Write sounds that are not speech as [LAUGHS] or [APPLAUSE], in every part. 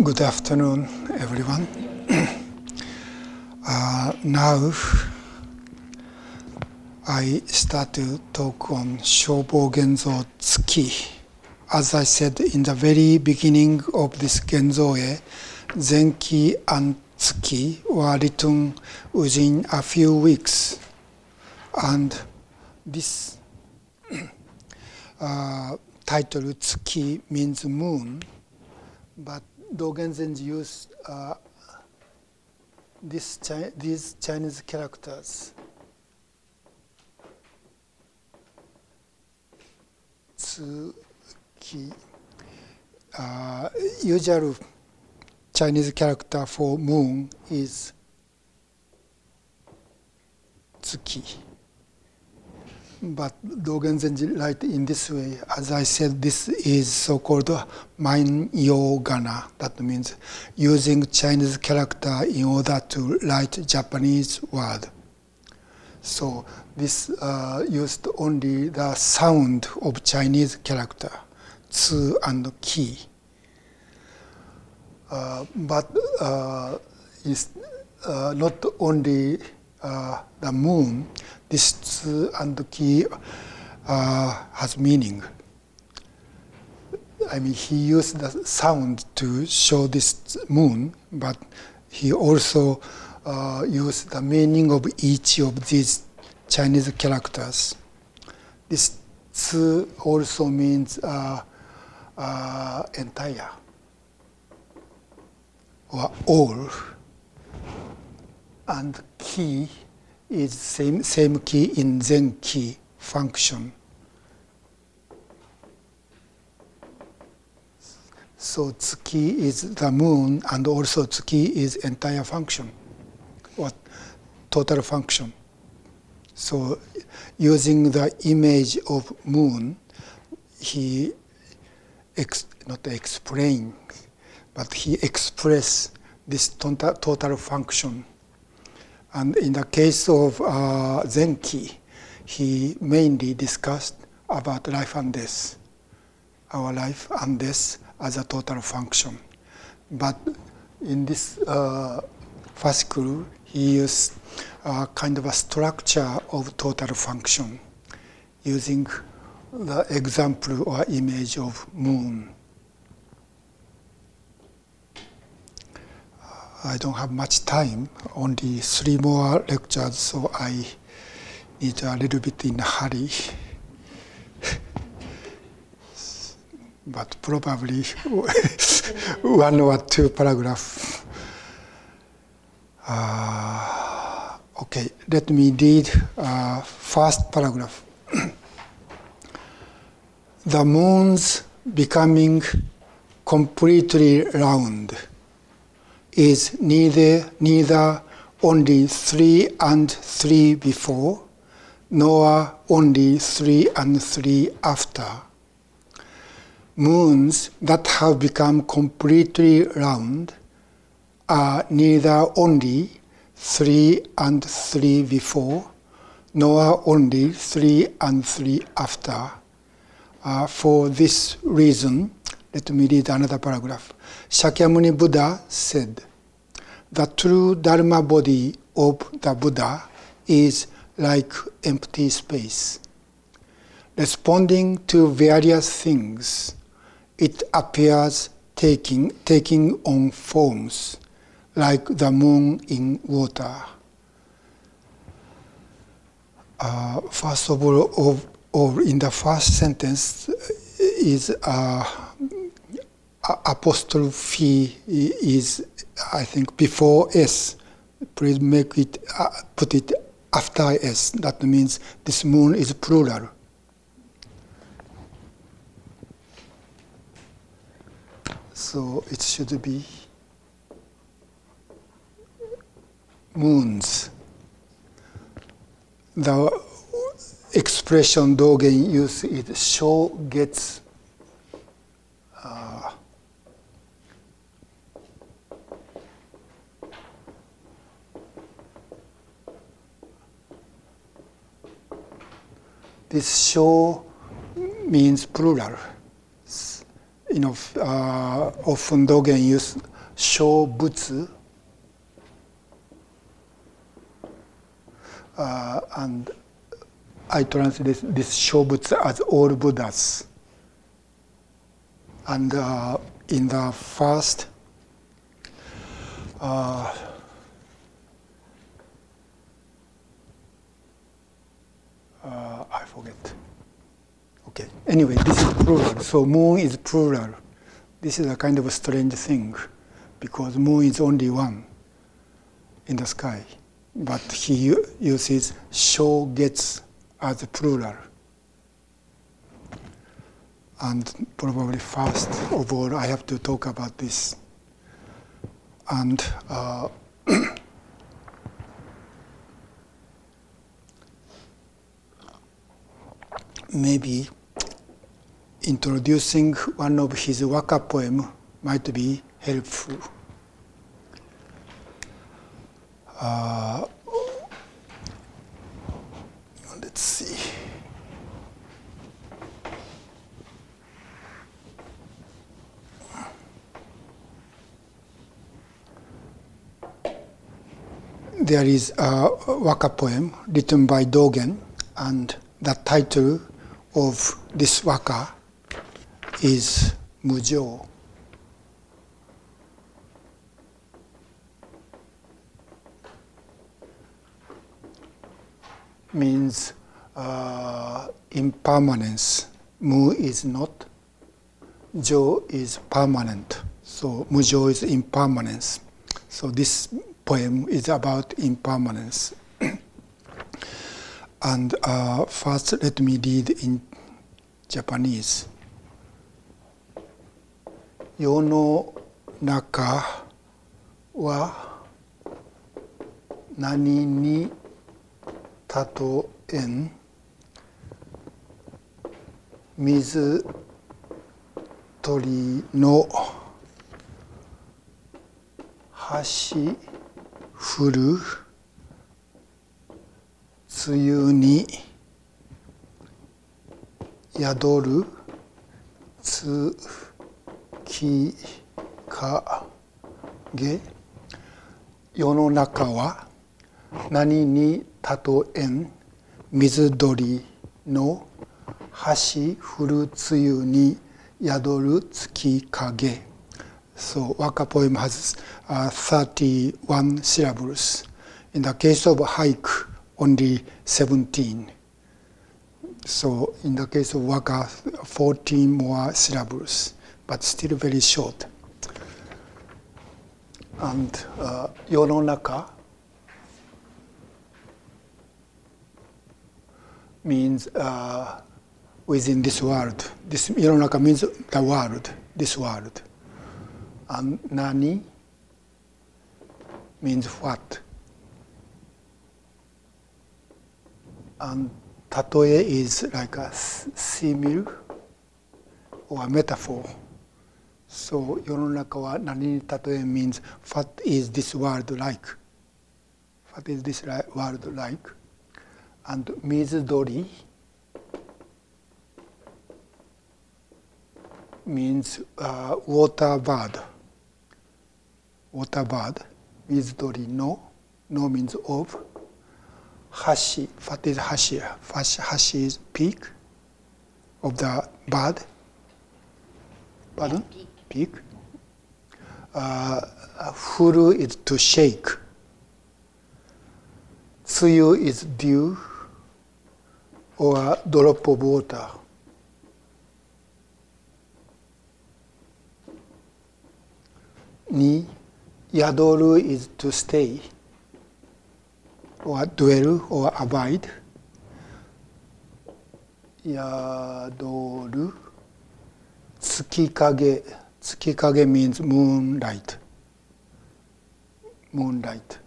Good afternoon, everyone. uh, now I start to talk on Shobo Genzo Tsuki. As I said in the very beginning of this Genzoe, Zenki and Tsuki were written within a few weeks. And this uh, title Tsuki means moon, but Dogenzen's use uh, this Chi- these Chinese characters. Tsuki. Uh, usual Chinese character for moon is Tsuki. But Dogen Zenji write in this way, as I said, this is so-called Main Yogana. That means using Chinese character in order to write Japanese word. So this uh, used only the sound of Chinese character, tsu and ki. Uh, but uh, is uh, not only uh, the moon, this tsu and ki uh, has meaning. I mean, he used the sound to show this moon, but he also uh, used the meaning of each of these Chinese characters. This tsu also means uh, uh, entire or all, and ki is same same key in Zenki function. So tsuki is the moon, and also tsuki is entire function, or total function. So, using the image of moon, he ex, not explain, but he express this total, total function. And in the case of uh, Zenki, he mainly discussed about life and death, our life and death as a total function. But in this uh, fascicle, he used a kind of a structure of total function using the example or image of moon. I don't have much time, only three more lectures, so I need a little bit in a hurry. [LAUGHS] but probably [LAUGHS] one or two paragraphs. Uh, okay, let me read uh, first paragraph. [CLEARS THROAT] the moon's becoming completely round is neither neither only three and three before, nor only three and three after. Moons that have become completely round are neither only three and three before, nor only three and three after. Uh, for this reason, let me read another paragraph. Shakyamuni Buddha said, The true Dharma body of the Buddha is like empty space. Responding to various things, it appears taking, taking on forms, like the moon in water. Uh, first of all, of, of in the first sentence is uh, apostrophe is I think before S. Please make it uh, put it after S. That means this moon is plural. So it should be moons. The expression Dogen use it show gets this show means plural. you know, uh, often Dogen use shobutsu, uh, and I translate this shobutsu as all Buddhas. And uh, in the first uh, uh, I forget. Okay. Anyway, this is plural. So moon is plural. This is a kind of a strange thing, because moon is only one in the sky, but he uses gets as plural. And probably first of all, I have to talk about this. And uh, [CLEARS THROAT] maybe introducing one of his waka poem might be helpful. Uh, let's see. There is a waka poem written by Dogen, and the title of this waka is Mujo. Means uh, impermanence. Mu is not, Jo is permanent. So Mujo is impermanence. So this poem is about impermanence. [CLEARS THROAT] And uh, first, let me read in Japanese. 世の中は何に例えん？水鳥の橋降る。梅雨に。宿る月影世の中は何に例えん水鳥の橋降る梅雨に宿る月影 So Waka poem has uh, 31 syllables. In the case of haiku, only 17. So in the case of waka, 14 more syllables, but still very short. And uh, yononaka means uh, within this world. This yononaka means the world, this world. And nani means what. And tatoe is like a simile or a metaphor. So 世の中は何に例え means what is this world like? What is this world like? And 水鳥 means uh, water bird. Water bird. 水鳥の no means of hashi. What is hashi? Hashi is peak of the bird. Pardon? Peak. Uh, furu is to shake. Tsuyu is dew or drop of water. Ni yadoru is to stay or dwell or abide. Yadoru. Tsukikage. Tsukikage means moonlight. Moonlight.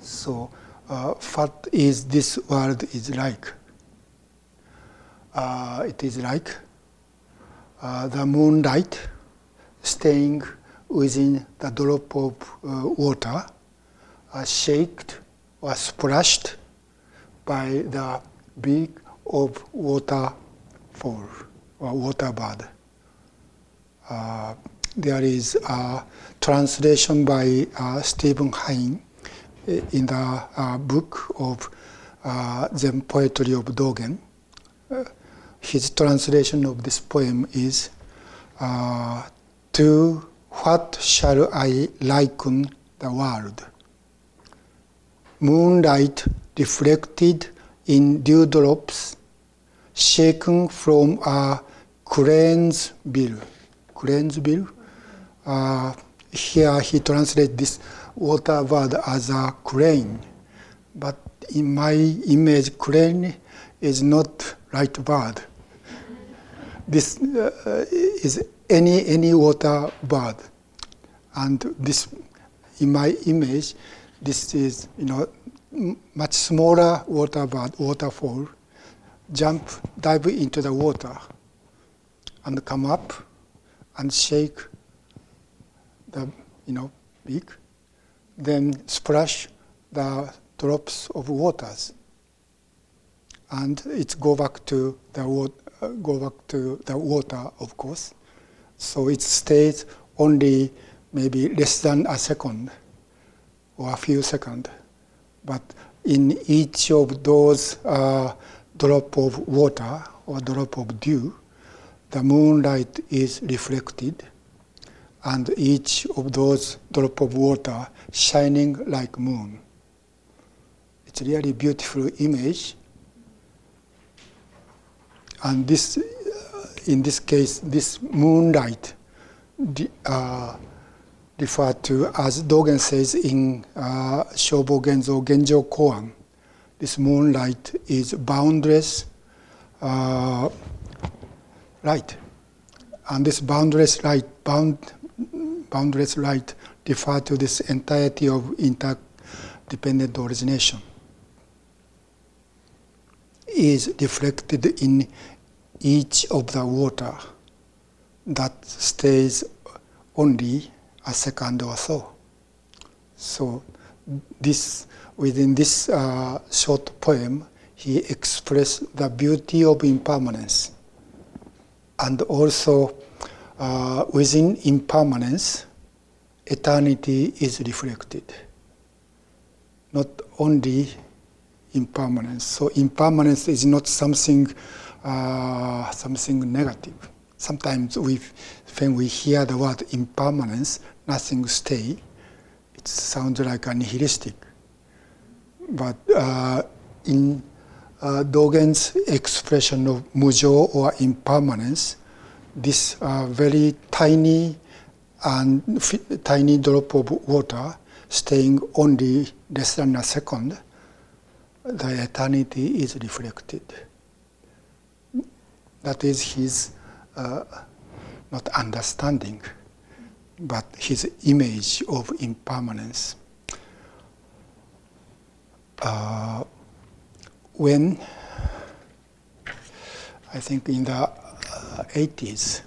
So, uh, what is this world is like? Uh, it is like uh, the moonlight staying within the drop of uh, water, uh, shaked or splashed by the beak of waterfall or water bird. uh, there is a translation by uh, Steven Heine in the uh, book of uh, Zen Poetry of Dogen. Uh, his translation of this poem is uh, To what shall I liken the world? Moonlight reflected in dewdrops shaken from a crane's bill. Crane's bill? Uh, here he translates this water word as a crane, but in my image, crane is not right bird. This uh, is any any water bird, and this in my image, this is you know much smaller water bird, waterfall, jump, dive into the water, and come up, and shake the you know beak, then splash the drops of waters, and it go back to the water, uh, go back to the water, of course. So it stays only maybe less than a second or a few seconds, but in each of those uh, drop of water or drop of dew, the moonlight is reflected, and each of those drop of water shining like moon. It's really beautiful image, and this, uh, in this case, this moonlight. Uh, referred to as Dogen says in uh, Shobo Genzo Genjo Koan. This moonlight is boundless uh, light. And this boundless light, bound, boundless light refer to this entirety of interdependent origination is reflected in each of the water that stays only a second or so. So this within this uh, short poem, he expressed the beauty of impermanence, and also uh, within impermanence, eternity is reflected. Not only impermanence. So impermanence is not something uh, something negative. Sometimes we, when we hear the word impermanence, nothing stay. It sounds like a nihilistic. But uh, in uh, Dogen's expression of mujo or impermanence, this uh, very tiny and tiny drop of water staying only less than a second, the eternity is reflected. That is his uh, not understanding but his image of impermanence. Uh, when I think in the uh, 80s,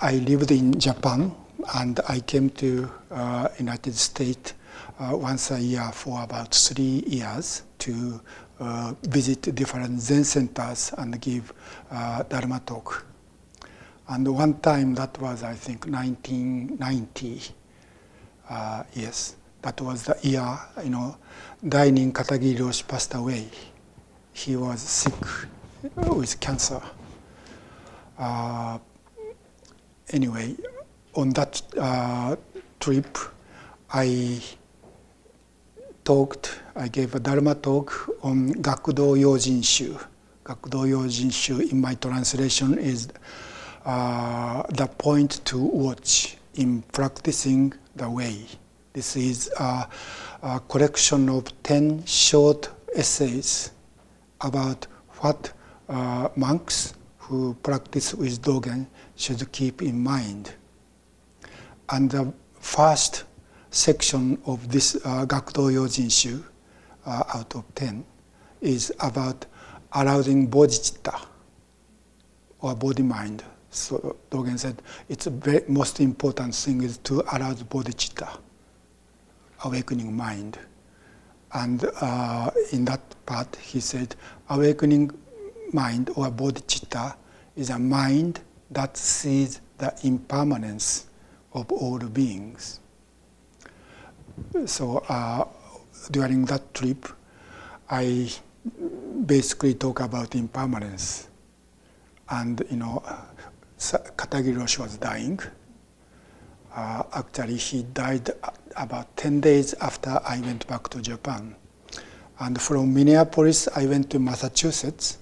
I lived in Japan and I came to uh, United States uh, once a year for about three years to uh, visit different Zen centers and give uh, Dharma talk. And one time, that was, I think, 1990. Uh, yes, that was the year, you know, Dainin Katagiri Roshi passed away. He was sick with cancer. Uh, anyway, on that uh, trip, I talked, I gave a Dharma talk on Gakudo Yojin Shu. Gakudo Yojin Shu, in my translation, is uh, the point to watch in practicing the way. This is a, a collection of 10 short essays about what uh, monks who practice with Dogen should keep in mind. And the first section of this uh, Yojinshu uh, out of 10 is about arousing bodhicitta or body mind so Dogen said, it's the most important thing is to arouse bodhicitta, awakening mind. And uh, in that part, he said, awakening mind or bodhicitta is a mind that sees the impermanence of all beings. So uh, during that trip, I basically talk about impermanence. And, you know, Katagirosh was dying. Uh, actually, he died about 10 days after I went back to Japan. And from Minneapolis, I went to Massachusetts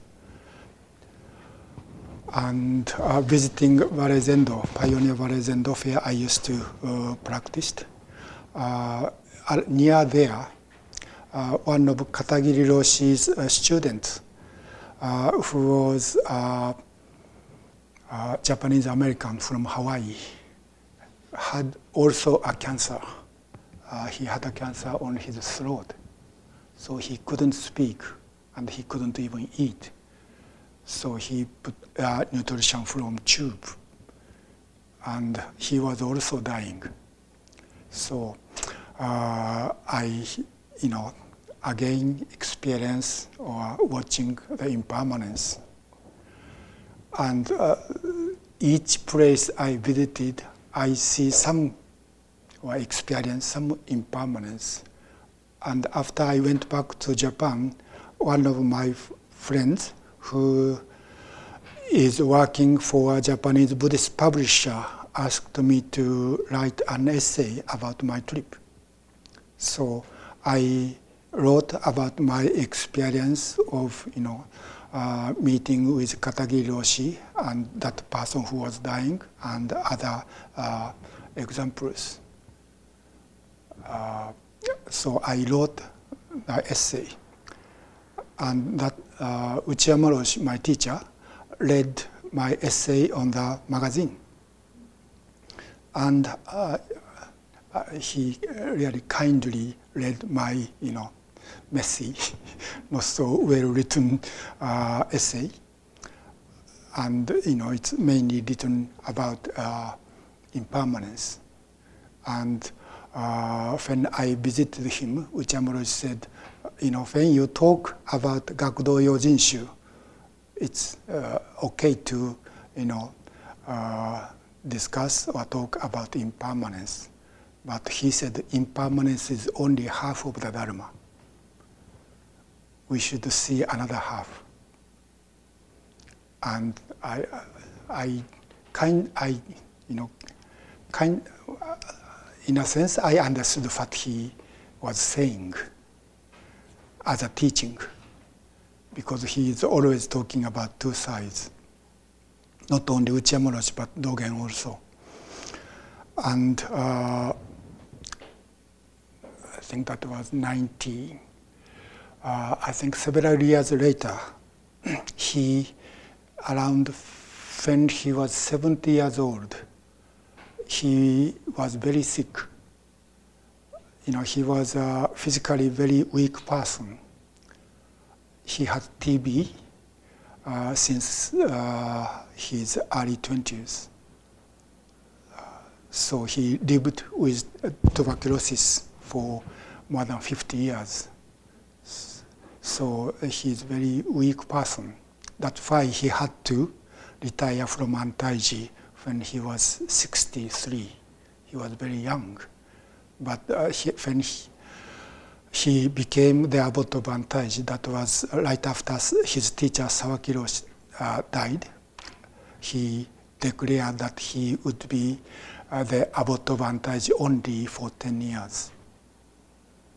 and uh, visiting Valley Zendo, Pioneer Valley Zendo fair I used to uh, practice. Uh, near there, uh, one of Katagiri Roshi's uh, students, uh, who was a Japanese American from Hawaii, had also a cancer. he had a cancer on his throat, so he couldn't speak and he couldn't even eat. So he put uh, nutrition from tube, and he was also dying. So uh, I, you know, again experience or watching the impermanence. And uh, each place I visited, I see some or experience some impermanence. And after I went back to Japan, one of my friends who is working for a Japanese Buddhist publisher asked me to write an essay about my trip. So I wrote about my experience of, you know, uh, meeting with Katagiri Roshi and that person who was dying and other uh, examples. Uh, so I wrote the essay and that uh, Uchiyama Roshi, my teacher, read my essay on the magazine. And uh, uh, he really kindly read my, you know, messy, not so well written uh, essay. And, you know, it's mainly written about uh, impermanence. And uh, when I visited him, Uchiyama Roshi said, you know, when you talk about Gakudo Yojinshu, it's uh, okay to, you know, uh, discuss or talk about impermanence. But he said impermanence is only half of the Dharma. We should see another half. And I, I kind, I, you know, kind, in a sense, I understood what he was saying as a teaching because he is always talking about two sides. Not only Uchiyama but Dogen also. And uh, I think that was 90. Uh, I think several years later, [CLEARS THROAT] he, around when he was 70 years old, he was very sick you know, he was a physically very weak person. He had TB uh, since uh, his early 20s. Uh, so he lived with tuberculosis for more than 50 years. So he's a very weak person. That's why he had to retire from Antaiji when he was 63. He was very young. But uh, he, when he, he, became the abbot of Antaiji, that was right after his teacher Sawaki uh, died, he declared that he would be uh, the abbot of Antaiji only for 10 years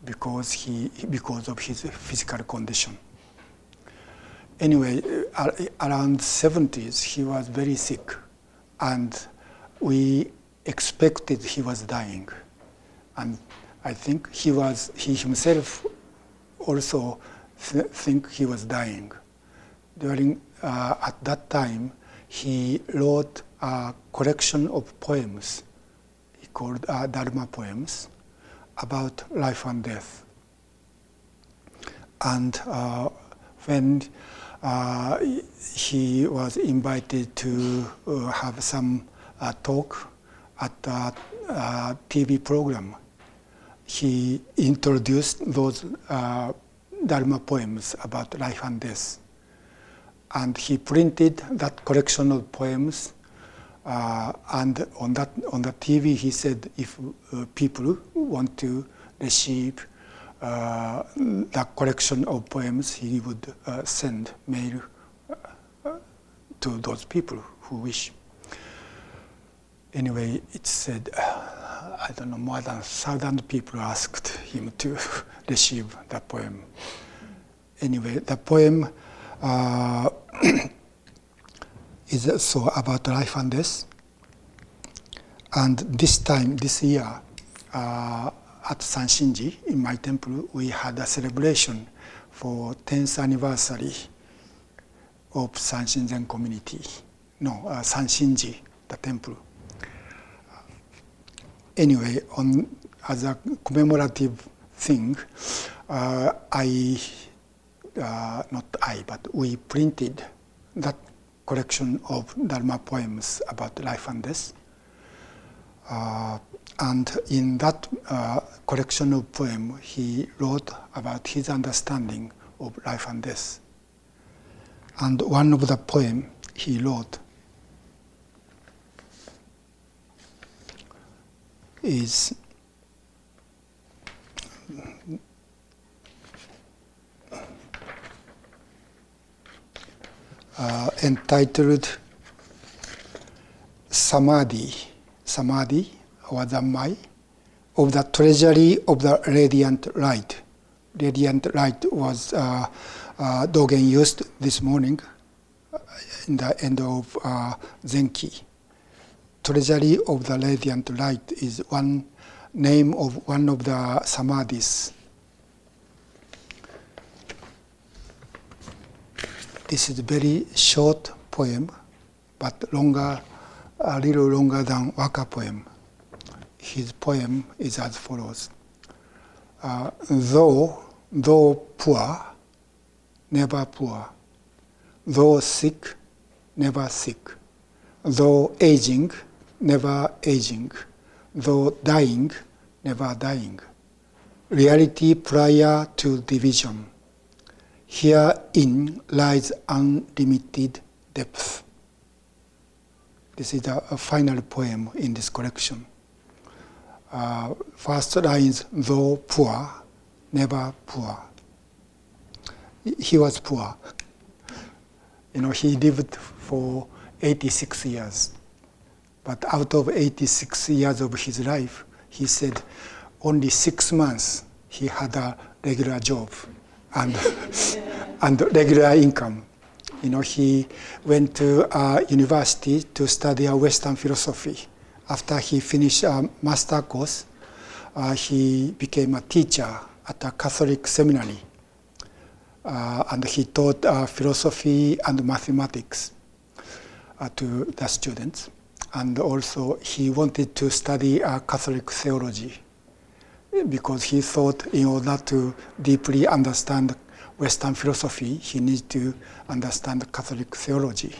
because, he, because of his physical condition. Anyway, uh, around 70s, he was very sick, and we expected he was dying and I think he was he himself also th- think he was dying. During uh, at that time, he wrote a collection of poems. He called uh, Dharma poems about life and death. And uh, when uh, he was invited to uh, have some uh, talk at a TV program he introduced those uh, Dharma poems about life and death. And he printed that collection of poems Uh, and on that on the TV, he said if uh, people want to receive uh, the collection of poems, he would uh, send mail uh, to those people who wish. Anyway, it said, uh, I don't know, more than thousand people asked him to [LAUGHS] receive the poem. Anyway, the poem [CLEARS THROAT] is so about life and death. And this time, this year, uh, at Sanshinji, in my temple, we had a celebration for 10th anniversary of Sanshin Zen community. No, uh, Sanshinji, the temple. Anyway, on as a commemorative thing, uh, I, uh, not I, but we printed that collection of Dharma poems about life and death. Uh, and in that uh, collection of poems, he wrote about his understanding of life and death. And one of the poems he wrote is uh, entitled Samadhi, Samadhi or Zammai, of the treasury of the radiant light. Radiant light was uh, uh, Dogen used this morning uh, in the end of uh, Zenki. Treasury of the radiant light is one name of one of the samadhis This is a very short poem, but longer, a little longer than Waka poem. His poem is as follows: uh, Though, though poor, never poor. Though sick, never sick. Though aging, never aging. Though dying, never dying. Reality prior to division Herein lies unlimited depth. This is a, a final poem in this collection. Uh, first lines, though poor, never poor. He was poor. You know, he lived for 86 years. But out of 86 years of his life, he said only six months he had a regular job and, and regular income. You know, he went to uh, university to study a Western philosophy. After he finished a master course, uh, he became a teacher at a Catholic seminary. Uh, and he taught uh, philosophy and mathematics uh, to the students. And also, he wanted to study uh, Catholic theology because he thought in order to deeply understand Western philosophy, he needs to understand Catholic theology.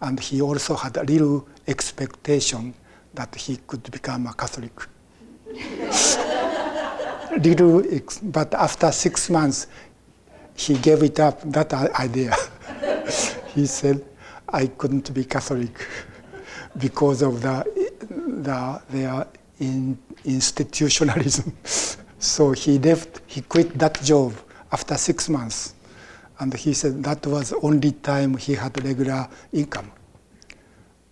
And he also had a little expectation that he could become a Catholic. [LAUGHS] little, but after six months, he gave it up, that idea. [LAUGHS] he said, I couldn't be Catholic [LAUGHS] because of the, the, their in institutionalism. so he left, he quit that job after six months. And he said that was only time he had regular income.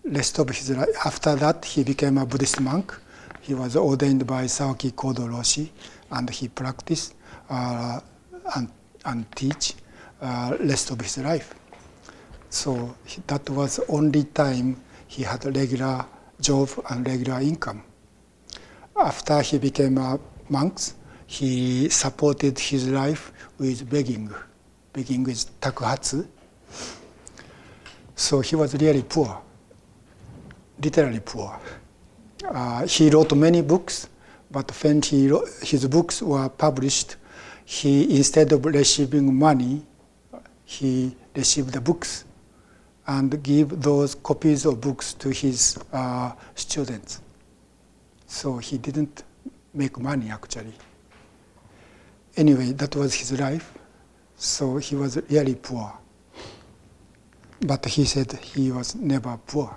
Rest of his life, after that, he became a Buddhist monk. He was ordained by Sawaki Kodo Roshi, and he practiced uh, and, and teach uh, rest of his life. So that was only time he had a regular job and regular income after he became a monk, he supported his life with begging. Begging is takuhatsu. So he was really poor, literally poor. Uh, he wrote many books, but when he wrote, his books were published, he instead of receiving money, he received the books and gave those copies of books to his uh, students. So he didn't make money actually. Anyway, that was his life. So he was really poor. But he said he was never poor.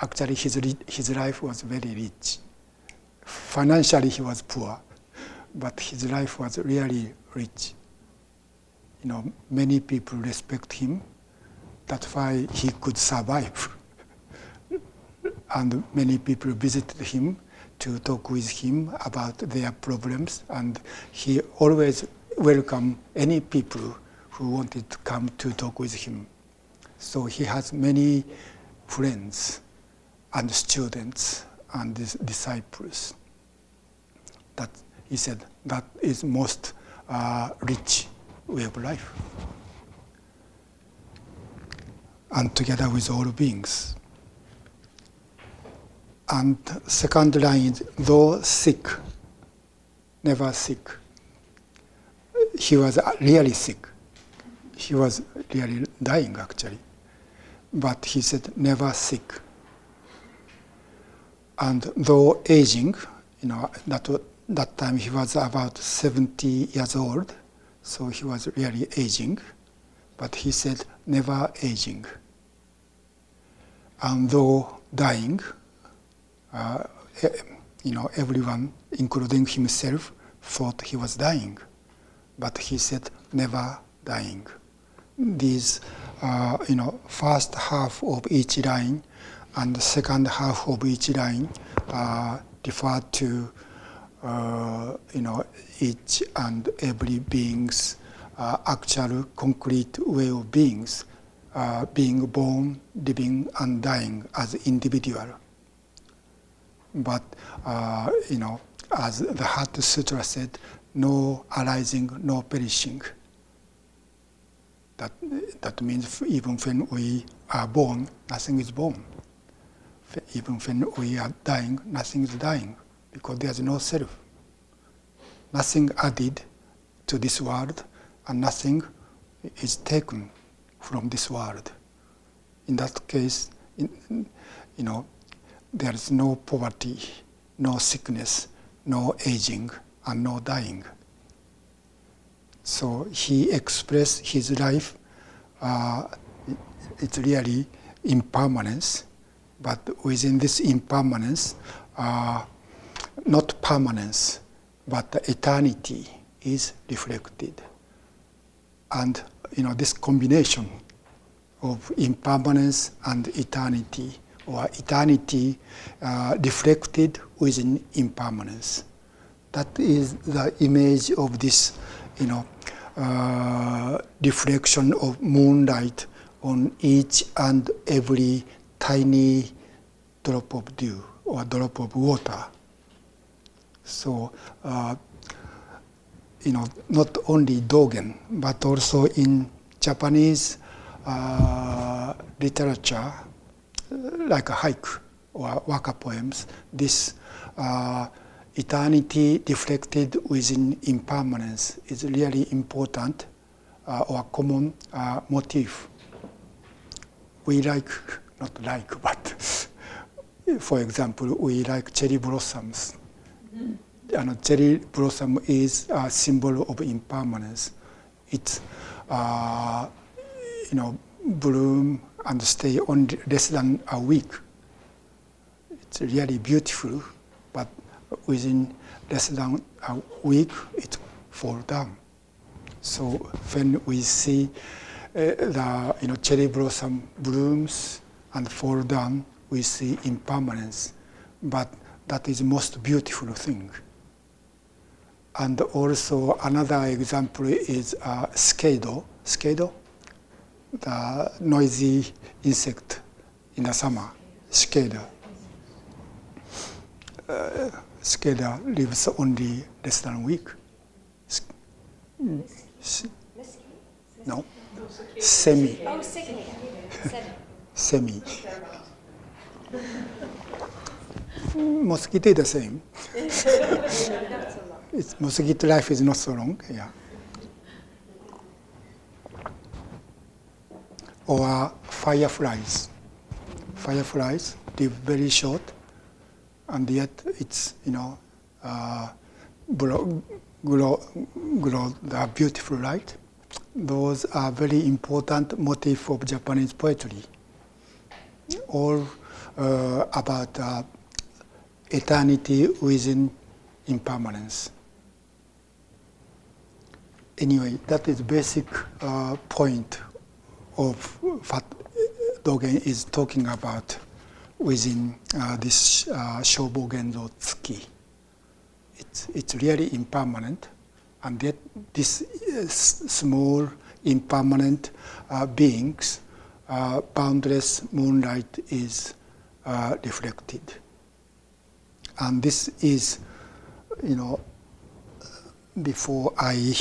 actually his, his life was very rich. Financially, he was poor, but his life was really rich. You know, many people respect him. That's why he could survive. And many people visited him to talk with him about their problems, and he always welcomed any people who wanted to come to talk with him. So he has many friends and students and disciples. That he said that is most uh, rich way of life. And together with all beings. And second line is though sick, never sick. He was really sick. He was really dying actually. But he said never sick. And though aging, you know, that, that time he was about 70 years old, so he was really aging, but he said never aging. And though dying, you know, everyone, including himself, thought he was dying, but he said never dying. These, uh, you know, first half of each line and the second half of each line uh, refer to uh, you know each and every being's uh, actual concrete way of beings uh, being born, living, and dying as individual. But uh, you know, as the Heart Sutra said, no arising, no perishing. That that means even when we are born, nothing is born even when we are dying, nothing is dying because there's no self. Nothing added to this world and nothing is taken from this world. In that case, in, you know, there is no poverty, no sickness, no aging, and no dying. So he expressed his life, uh, it's really impermanence but within this impermanence, uh, not permanence, but eternity is reflected. And you know this combination of impermanence and eternity, or eternity uh, reflected within impermanence. That is the image of this, you know, uh, reflection of moonlight on each and every tiny drop of dew or drop of water. So, uh, you know, not only Dogen, but also in Japanese uh, literature, like a haiku or waka poems, this uh, eternity reflected within impermanence is really important uh, or common uh, motif. We like not like, [LAUGHS] but for example, we like cherry blossoms. Mm-hmm. And cherry blossom is a symbol of impermanence. It's, uh, you know, bloom and stay on less than a week. It's really beautiful, but within less than a week, it fall down. So when we see uh, the you know cherry blossom blooms and fall down, we see impermanence. But that is most beautiful thing. And also another example is uh, Skado, Skado, the noisy insect in the summer, Skada. Uh, Skada lives only less than a week. No, semi. Oh, semi semi. mosquito is the same. [LAUGHS] it's, mosquito life is not so long, yeah. Or fireflies. Fireflies live very short, and yet it's, you know, uh, glow, glow, glow the beautiful light. Those are very important motif of Japanese poetry all uh, about uh, eternity within impermanence. Anyway, that is basic uh, point of what Dogen is talking about within uh, this uh, Shobogenzo Tsuki. It's, it's really impermanent, and yet this uh, small impermanent uh, beings, uh, boundless moonlight is uh, reflected. And this is, you know, before I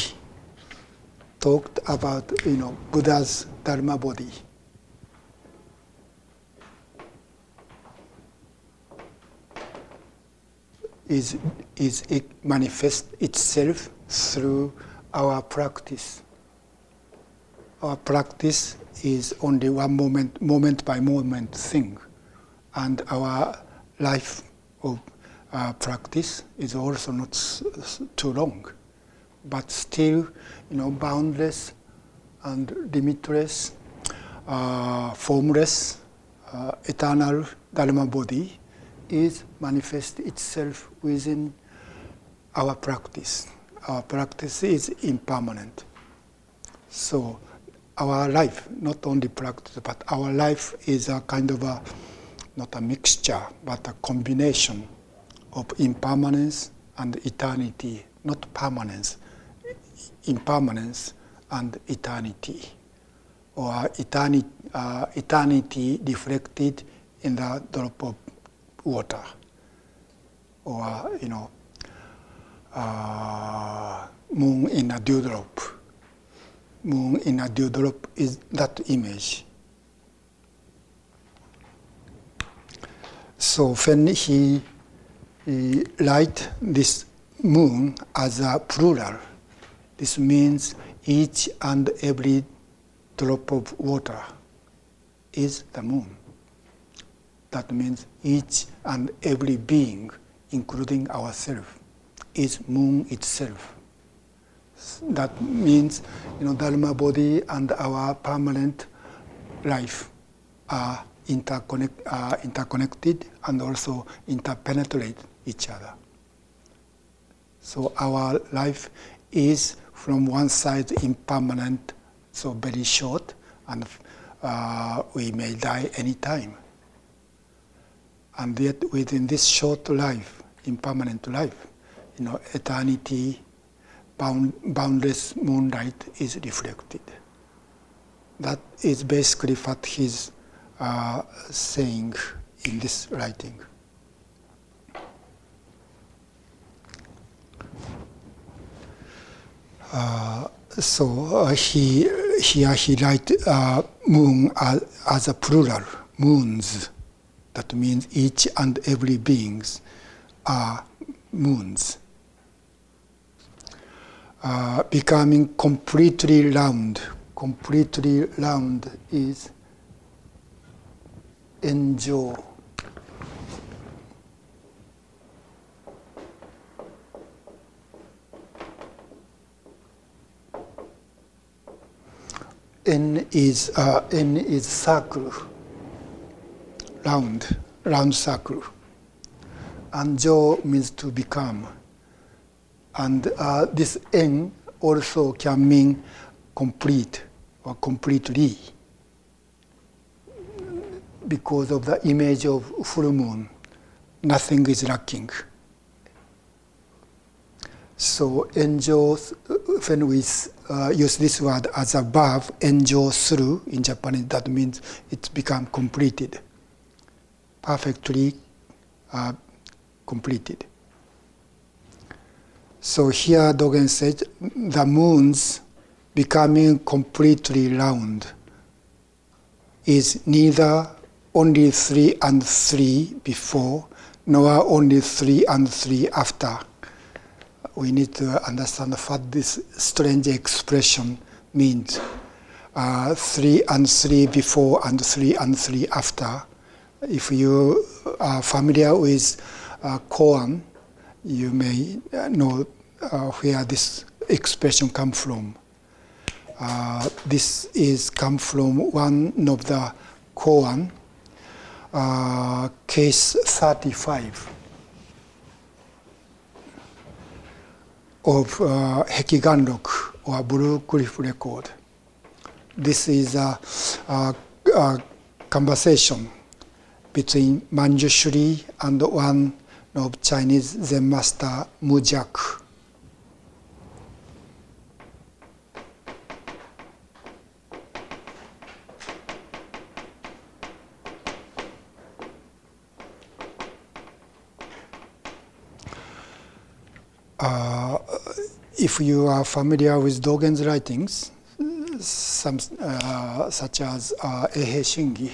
talked about, you know, Buddha's Dharma body. Is, is it manifest itself through our practice. Our practice is only one moment, moment by moment thing, and our life of uh, practice is also not s- s- too long, but still, you know, boundless and limitless, uh, formless, uh, eternal Dharma body is manifest itself within our practice. Our practice is impermanent. So our life, not only practice, but our life is a kind of a, not a mixture, but a combination of impermanence and eternity, not permanence, impermanence and eternity, or eternity, uh, eternity reflected in the drop of water, or you know, uh, moon in a dewdrop. Moon in a dewdrop is that image. So when he, he write this moon as a plural, this means each and every drop of water is the moon. That means each and every being, including ourselves, is moon itself. That means, you know, Dharma body and our permanent life are, interconnect, are interconnected and also interpenetrate each other. So our life is from one side impermanent, so very short, and uh, we may die anytime. And yet within this short life, impermanent life, you know, eternity, bound, boundless moonlight is reflected. That is basically what he's uh, saying in this writing. So uh, he here he write uh, moon as, as a plural, moons. That means each and every beings are moons. Uh, becoming completely round. Completely round is enjo. En is uh, En is circle, round, round circle. And Jo means to become. And uh, this En also can mean complete or completely because of the image of full moon. Nothing is lacking. So enjo, when we uh, use this word as a verb, enjo through in Japanese, that means it's become completed, perfectly uh, completed. So here Dogen said the moons becoming completely round is neither only three and three before, nor only three and three after. We need to understand what this strange expression means. Uh, three and three before and three and three after. If you are familiar with uh, koan, you may know uh, where this expression comes from. Uh, this is come from one of the koan uh, case 35 of uh, Hekiganrok or Blue Cliff record. This is a, a, a conversation between Manjushri and one of Chinese Zen master Mujak. If you are familiar with Dogen's writings, some uh, such as uh, Eihei Shingi,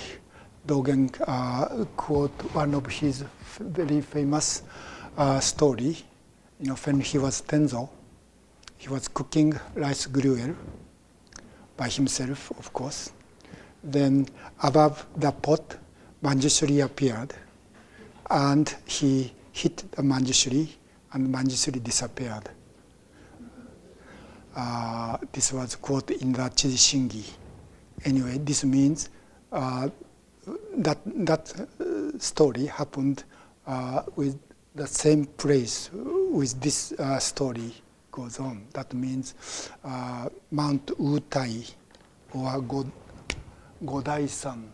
Dogen uh, quote one of his very famous uh, story. You know, when he was Tenzo, he was cooking rice gruel by himself, of course. Then above the pot, Manjushri appeared, and he hit the Manjushri, and Manjushri disappeared. Uh, this was quote in the Chiji Shingi. Anyway, this means uh, that that uh, story happened uh, with the same place with this uh, story goes on. That means Mount Wutai or God, Godai-san.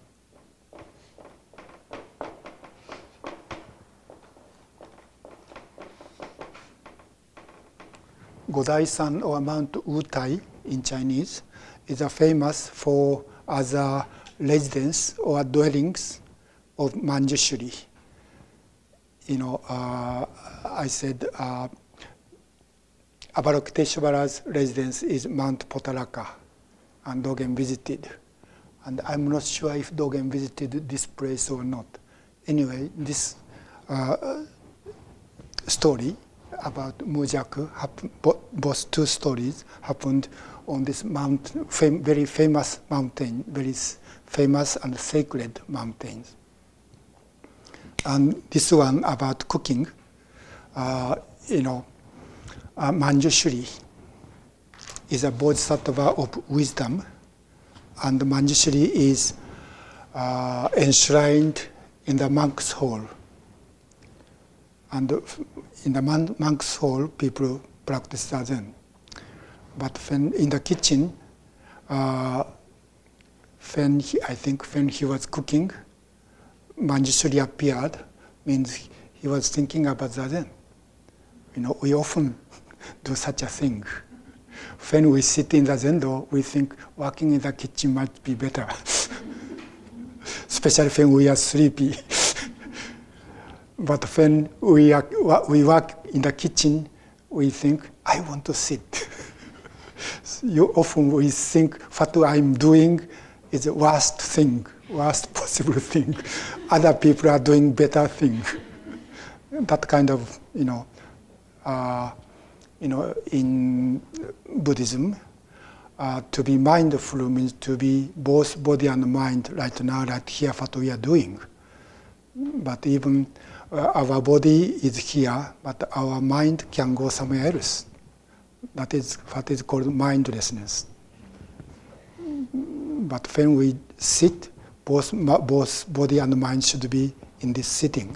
Godai-san or Mount Wutai in Chinese is famous for as a residence or dwellings of Manjushri. You know, uh, I said uh, Avalokiteshvara's residence is Mount Potaraka, and Dogen visited. And I'm not sure if Dogen visited this place or not. Anyway, this uh, story about Mujaku, both two stories happened on this mount, fam- very famous mountain, very famous and sacred mountains. And this one about cooking, uh, you know, uh, Manjushri is a bodhisattva of wisdom, and Manjushri is uh, enshrined in the monk's hall. And in the monk's hall, people practice zazen. But when in the kitchen, uh, when he, I think when he was cooking, Manjushri appeared, means he was thinking about zazen. You know, we often [LAUGHS] do such a thing. When we sit in the zendo, we think working in the kitchen might be better, [LAUGHS] especially when we are sleepy. [LAUGHS] but when we, are, we work in the kitchen, we think, I want to sit. [LAUGHS] you often we think what I'm doing is the worst thing, worst [LAUGHS] possible thing. Other people are doing better thing. [LAUGHS] that kind of, you know, uh, you know, in Buddhism, uh, to be mindful means to be both body and mind right now, right here, what we are doing. But even uh, our body is here, but our mind can go somewhere else. That is what is called mindlessness. But when we sit, both, both body and mind should be in this sitting.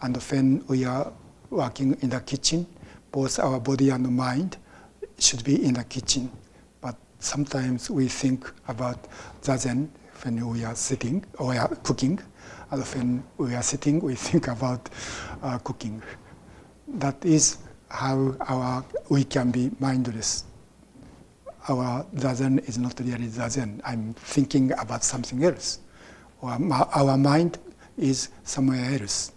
And when we are working in the kitchen, both our body and mind should be in the kitchen. But sometimes we think about zazen when we are sitting or cooking, when we are sitting, we [LAUGHS] think about uh, cooking. That is how our we can be mindless. Our zazen is not really zazen. I'm thinking about something else, or our mind is somewhere else.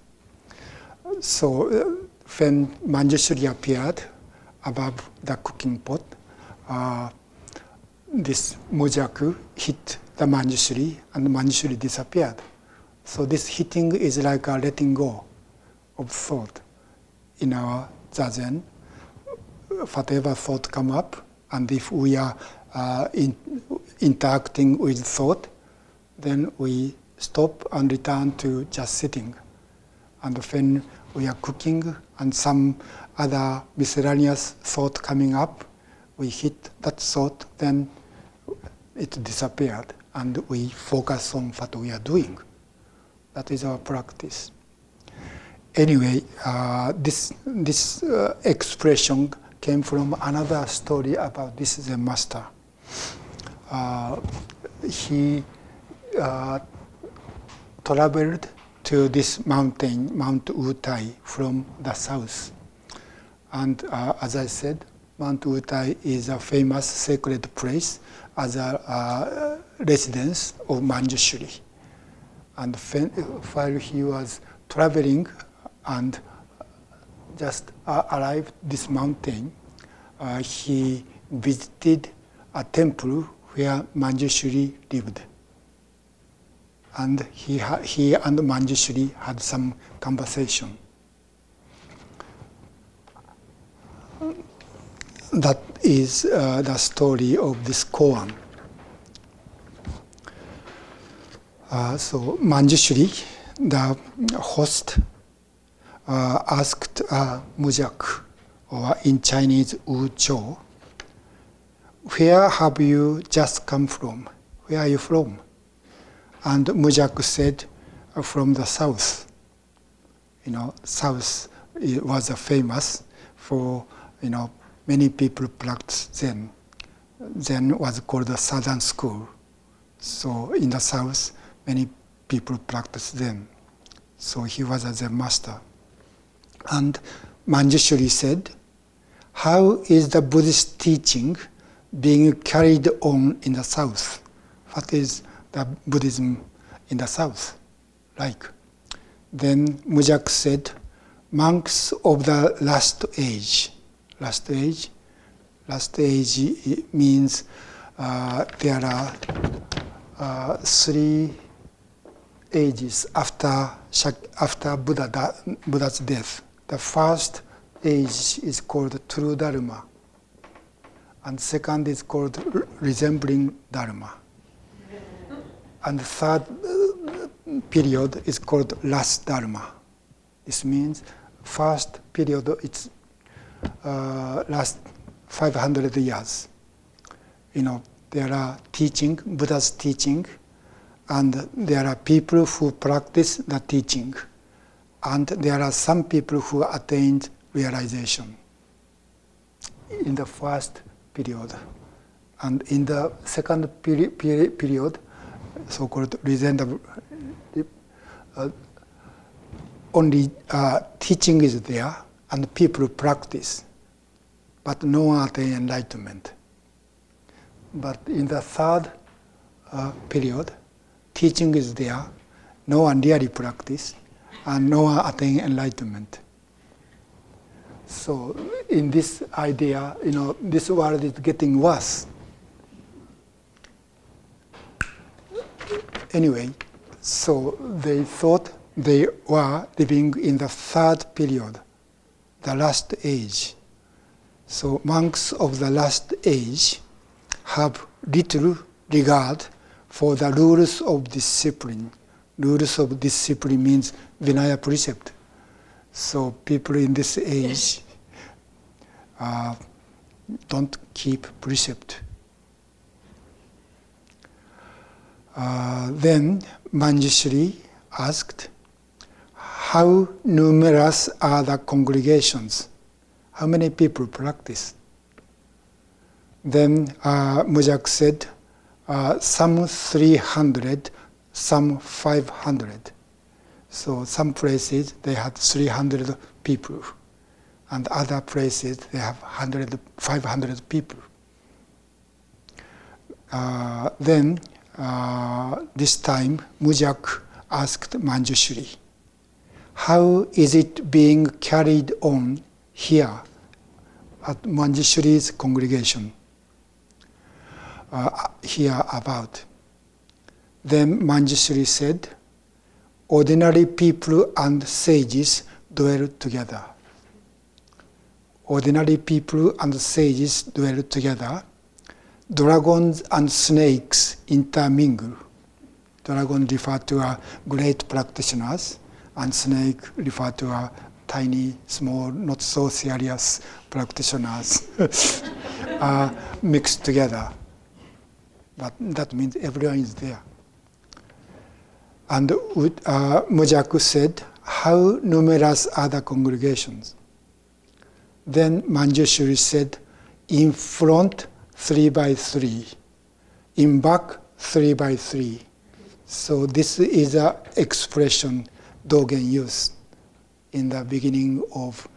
So uh, when Manjushri appeared above the cooking pot, uh, this Mujaku hit the Manjushri, and the Manjushri disappeared. So this hitting is like a letting go of thought in our zazen, whatever thought come up, and if we are uh, in, interacting with thought, then we stop and return to just sitting. And when we are cooking and some other miscellaneous thought coming up, we hit that thought, then it disappeared, and we focus on what we are doing. That is our practice. Anyway, uh, this this uh, expression came from another story about this Zen master. Uh, he uh, traveled to this mountain, Mount Wutai, from the south. And uh, as I said, Mount Wutai is a famous sacred place as a uh, residence of Manjushri. And while he was traveling and just uh, arrived this mountain, uh, he visited a temple where Manjushri lived. And he, he and Manjushri had some conversation. That is uh, the story of this koan. Uh, so Manjushri, the host, uh, asked uh, Mujaku, or in Chinese Wuzhuo, where have you just come from? Where are you from? And Mujaku said, uh, from the south. You know, south was famous for, you know, many people practice Zen. Zen was called the Southern School. So in the south, many people practice Zen. So he was a Zen master. And Manjushri said, How is the Buddhist teaching being carried on in the south? What is the Buddhism in the south like? Then Mujaku said, Monks of the last age. Last age? Last age means uh, there are uh, three ages after, after Buddha, Buddha's death. The first age is called true Dharma, and second is called resembling Dharma. And the third uh, period is called last Dharma. This means first period it's uh, last 500 years. You know, there are teaching, Buddha's teaching, and there are people who practice the teaching and there are some people who attained realization in the first period. And in the second peri- peri- period, so called reasonable, uh, only uh, teaching is there and people practice, but no one attain enlightenment. But in the third uh, period, teaching is there, no one really practice, and no one attain enlightenment. So in this idea, you know, this world is getting worse. Anyway, so they thought they were living in the third period, the last age. So monks of the last age have little regard for the rules of discipline. Rules of discipline means Vinaya precept. So people in this age uh, don't keep precept. Uh, then Manjushri asked, How numerous are the congregations? How many people practice? Then uh, Mujaku said, uh, Some 300, some 500. So some places they had 300 people, and other places they have 100, 500 people. Uh, then uh, this time Mujaku asked Manjushri, how is it being carried on here at Manjushri's congregation? Uh, here about. Then Manjushri said, ordinary people and sages dwell together. Ordinary people and sages dwell together. Dragons and snakes intermingle. Dragon refer to a great practitioners, and snake refer to a tiny, small, not so serious practitioners are [LAUGHS] mixed together. But that means everyone is there. And uh, Mujaku said, How numerous are the congregations? Then Manjushri said, In front, three by three. In back, three by three. So this is an expression Dogen used in the beginning of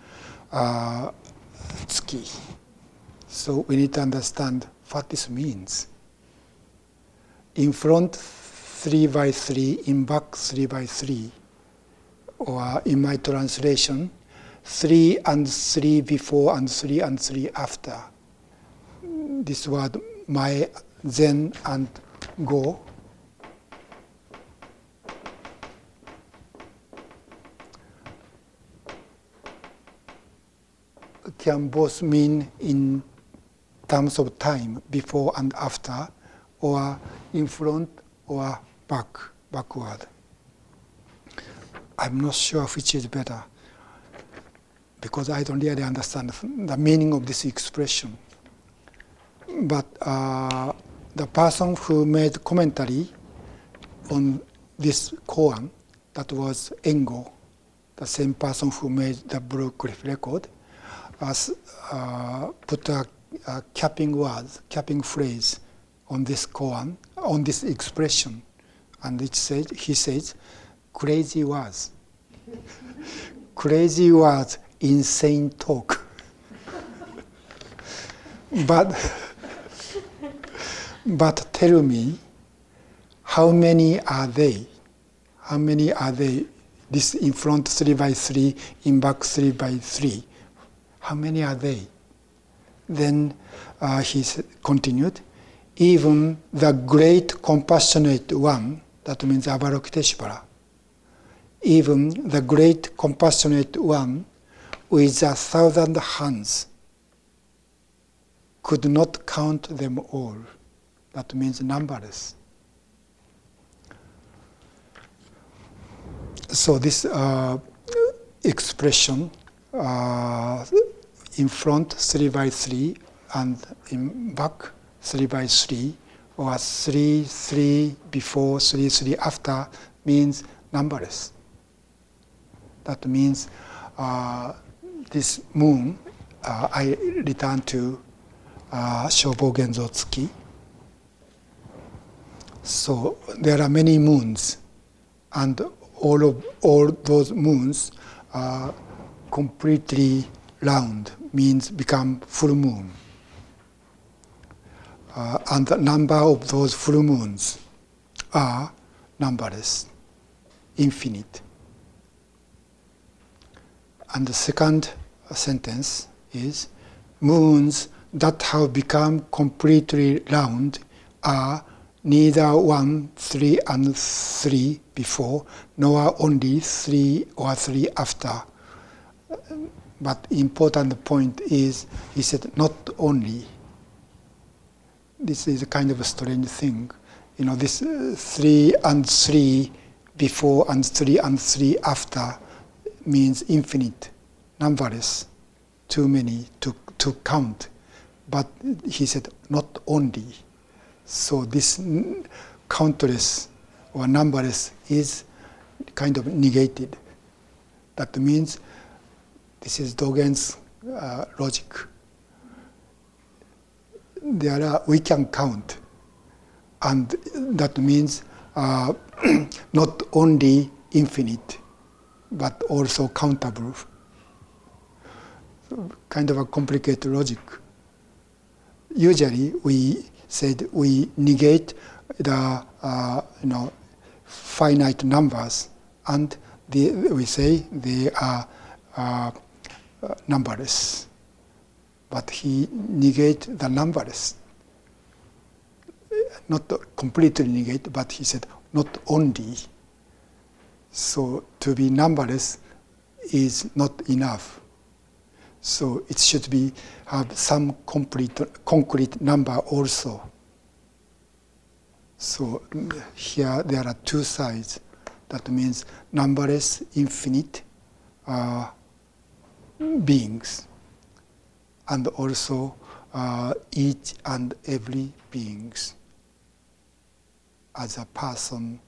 uh, Tsuki. So we need to understand what this means. In front, three by three, in back, three by three. Or in my translation, three and three before and three and three after. This word, my, zen, and go. Can both mean in terms of time, before and after, or in front or back, backward. I'm not sure which is better because I don't really understand the meaning of this expression. But uh, the person who made commentary on this koan, that was Engo, the same person who made the Blue Cliff record, has uh, put a, a capping word, capping phrase on this koan, on this expression. And it said, he says, crazy words. [LAUGHS] crazy words, insane talk. [LAUGHS] but, [LAUGHS] but tell me, how many are they? How many are they? This in front three by three, in back three by three. How many are they? Then uh, he continued, even the great compassionate one, that means Avalokiteshvara, even the great compassionate one with a thousand hands could not count them all. That means numberless. So this uh, expression uh, in front three by three and in back three by three, or three, three before, three, three after means numberless. That means uh, this moon, uh, I return to uh, Shobogenzo Tsuki. So there are many moons, and all of all those moons are completely round, means become full moon uh, and the number of those full moons are numberless, infinite. And the second sentence is moons that have become completely round are neither one, three, and three before, nor only three or three after. But important point is, he said, not only this is a kind of a strange thing. You know, this uh, three and three before and three and three after means infinite, numberless, too many to, to count. But he said, not only. So this countless or numberless is kind of negated. That means this is Dogen's uh, logic there are, we can count. And that means uh, [CLEARS THROAT] not only infinite, but also countable. Kind of a complicated logic. Usually we said we negate the uh, you know finite numbers and the, we say they are uh, numberless but he negate the numberless. Not completely negate, but he said not only. So to be numberless is not enough. So it should be have some complete concrete number also. So here there are two sides. That means numberless, infinite uh, beings and also uh, each and every beings as a person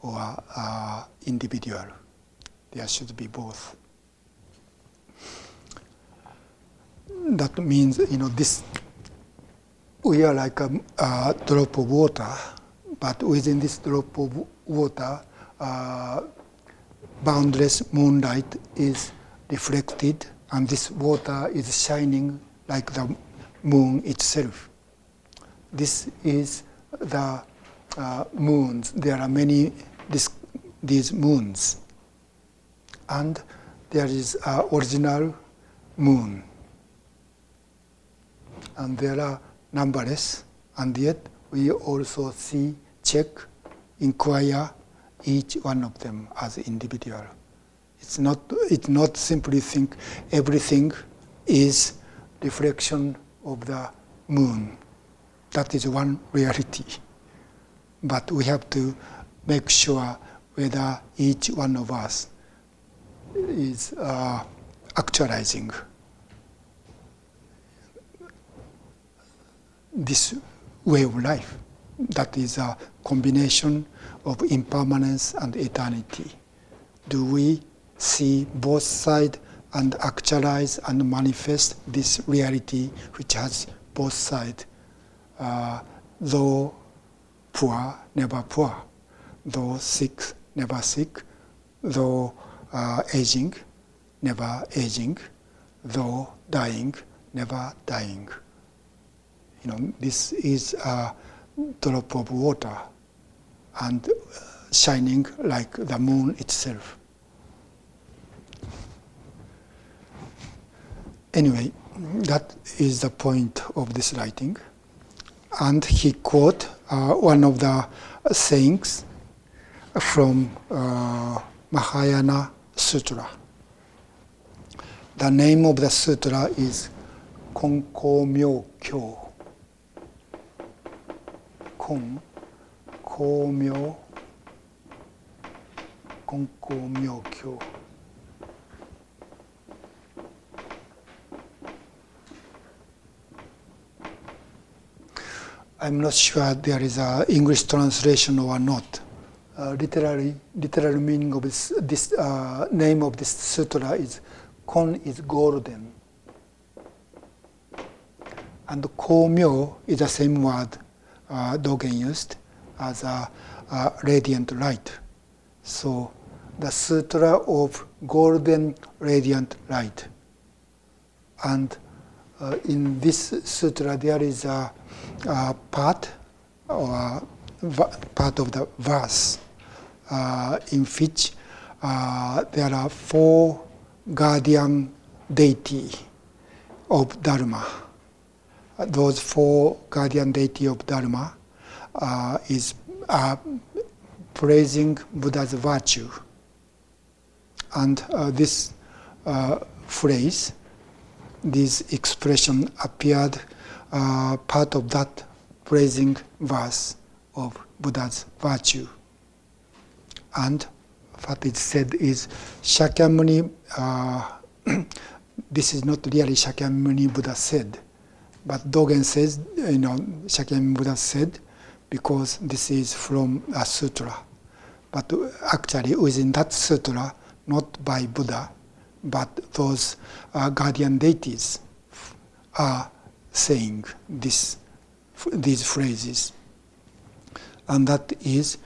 or uh, individual. There should be both. That means, you know, this, we are like a, a drop of water, but within this drop of water, uh, boundless moonlight is reflected, and this water is shining like the moon itself. This is the uh, moons. There are many this, these moons, and there is an original moon, and there are numberless, and yet we also see, check, inquire each one of them as individual. It's not, it's not simply think everything is reflection of the moon. That is one reality. But we have to make sure whether each one of us is uh, actualizing this way of life. That is a combination of impermanence and eternity. Do we see both sides and actualize and manifest this reality which has both sides? Uh, though poor, never poor. Though sick, never sick. Though uh, aging, never aging. Though dying, never dying. You know, this is a drop of water and uh, shining like the moon itself. Anyway, that is the point of this writing. And he quote uh, one of the sayings from uh, Mahayana Sutra. The name of the sutra is Konko Myo Kyo. Kon Ko Myo Konko Myo Kyo. I'm not sure there is an English translation or not. Uh, literally, literal meaning of this, this uh, name of this sutra is kon is golden, and komyo is the same word uh, Dogen used as a, a radiant light. So the sutra of golden radiant light. And uh, in this sutra there is a, a part or a part of the verse uh, in which uh, there are four guardian deity of Dharma. Those four guardian deity of Dharma uh, is uh, praising Buddha's virtue. And uh, this uh, phrase, this expression appeared uh, part of that praising verse of Buddha's virtue. And what it said is Shakyamuni, uh, [CLEARS THROAT] this is not really Shakyamuni Buddha said, but Dogen says, you know, Shakyamuni Buddha said, because this is from a sutra. But actually, within that sutra, not by Buddha, but those uh, guardian deities are saying this, these phrases. And that is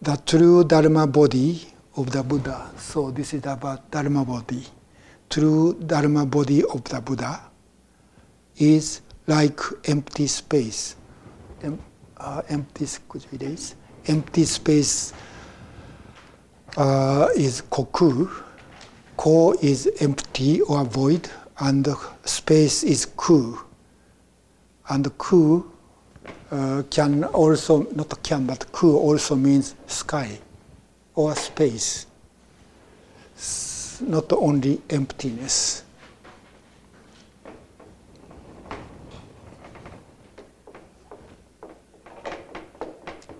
the true Dharma body of the Buddha. So, this is about Dharma body. True Dharma body of the Buddha is like empty space uh, empty days. Empty space uh, is koku. Ko is empty or void, and space is ku. And ku uh, can also, not can, but ku also means sky or space, not only emptiness.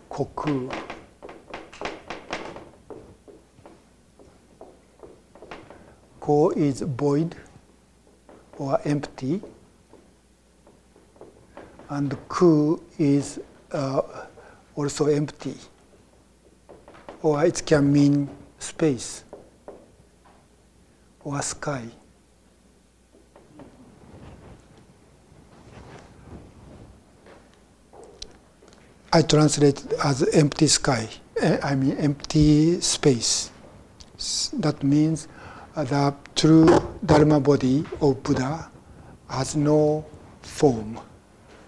koku. Ko is void or empty, and ku is uh, also empty or it can mean space or sky. I translate as empty sky. Eh, I mean empty space. That means the true Dharma body of Buddha has no form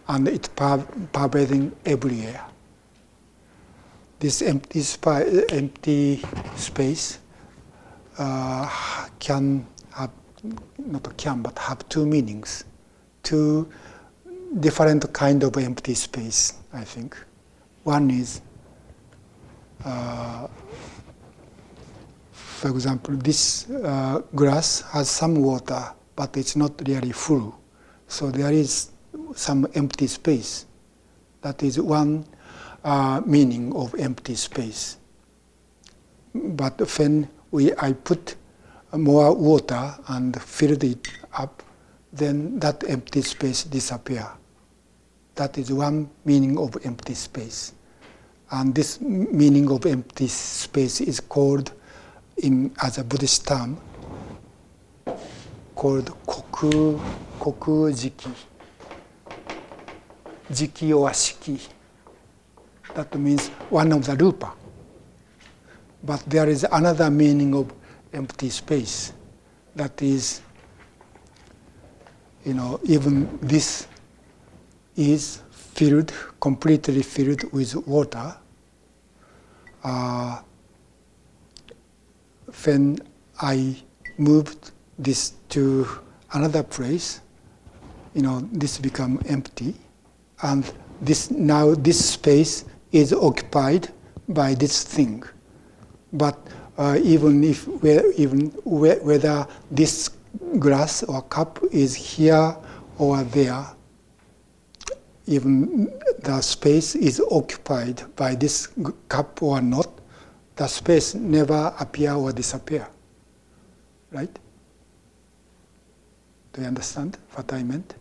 and it's pervading everywhere. This empty, empty space uh, can have, not can, but have two meanings, two different kind of empty space, I think. One is, uh, for example, this uh, glass has some water, but it's not really full. So there is some empty space. That is one uh, meaning of empty space. But when we, I put more water and filled it up, then that empty space disappear. That is one meaning of empty space. And this meaning of empty space is called, in, as a Buddhist term, called koku, koku jiki. Jiki or shiki. That means one of the rupa. But there is another meaning of empty space. That is, you know, even this is filled, completely filled with water. Uh, when I moved this to another place, you know, this become empty, and this now this space is occupied by this thing. But uh, even if even whether this glass or cup is here or there, even the space is occupied by this cup or not, the space never appear or disappear. Right? Do you understand what I meant?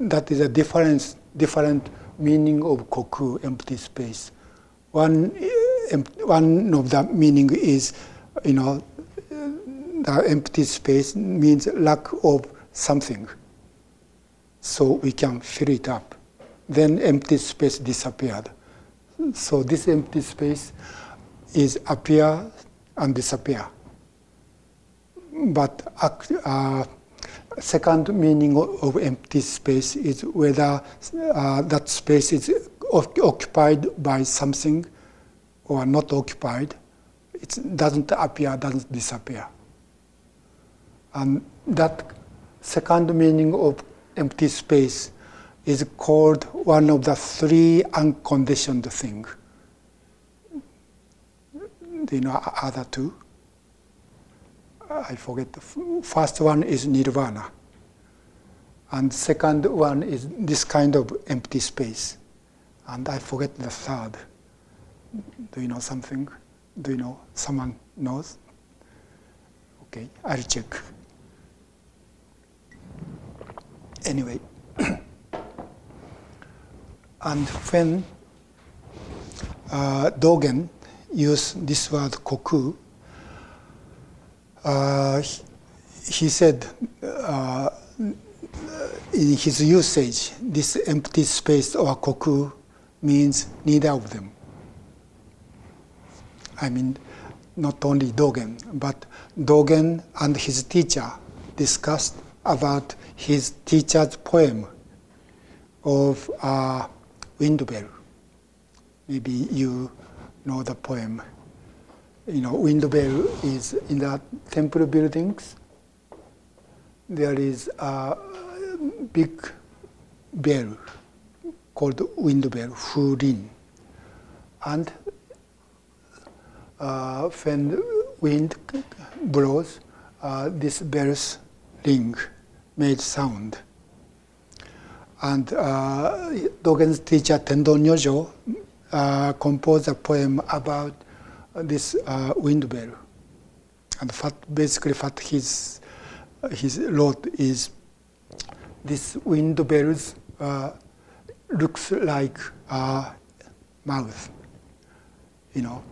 That is a difference, different meaning of koku, empty space. One, one of the meaning is, you know, the empty space means lack of something. So we can fill it up then empty space disappeared. So this empty space is appear and disappear. But uh, second meaning of empty space is whether uh, that space is occupied by something or not occupied. It doesn't appear, doesn't disappear. And that second meaning of empty space is called one of the three unconditioned things. You know other two? I forget. The first one is nirvana, and second one is this kind of empty space, and I forget the third. Do you know something? Do you know? Someone knows? Okay, I'll check. Anyway. [COUGHS] And when uh, Dogen used this word koku, uh, he, said uh, in his usage, this empty space or koku means neither of them. I mean, not only Dogen, but Dogen and his teacher discussed about his teacher's poem of uh, wind bell. Maybe you know the poem. You know, wind bell is in the temple buildings. There is a big bell called wind bell, Furin. And uh, when wind blows, uh, this bells ring, made sound. And uh, Dogen's teacher Tendo Nyojo uh, composed a poem about this uh, wind bell. And what, basically what his, his wrote is this wind bells uh, looks like a mouth, you know.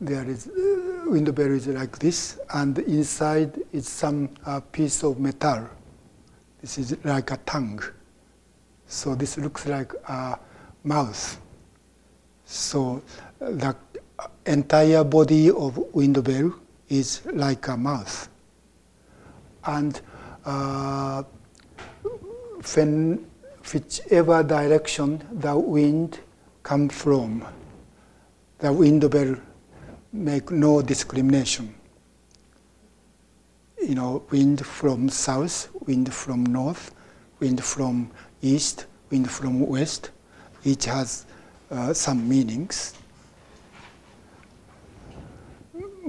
there is uh, window bell is like this, and inside is some uh, piece of metal. This is like a tongue. So this looks like a mouth. So the entire body of window bell is like a mouth. And uh, when whichever direction the wind come from, the window bell make no discrimination. You know, wind from south, wind from north, wind from east, wind from west, each has uh, some meanings.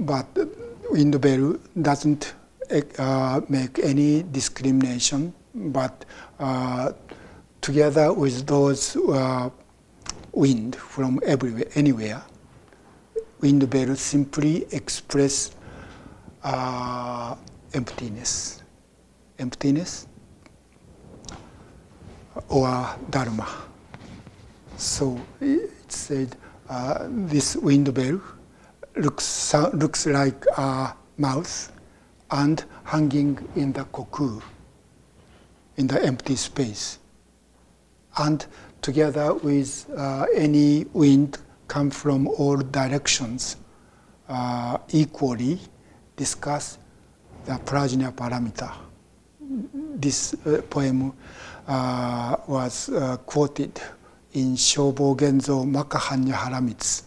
But wind bell doesn't uh, make any discrimination, but uh, together with those uh, wind from everywhere, anywhere, wind bell simply express uh, emptiness. Emptiness or dharma. So it said uh, this wind bell looks, looks like a mouth and hanging in the koku, in the empty space. And together with uh, any wind come from all directions uh, equally discuss the prajna paramita. This uh, poem uh, was uh, quoted in Shobo Genzo Makahanya Haramitsu,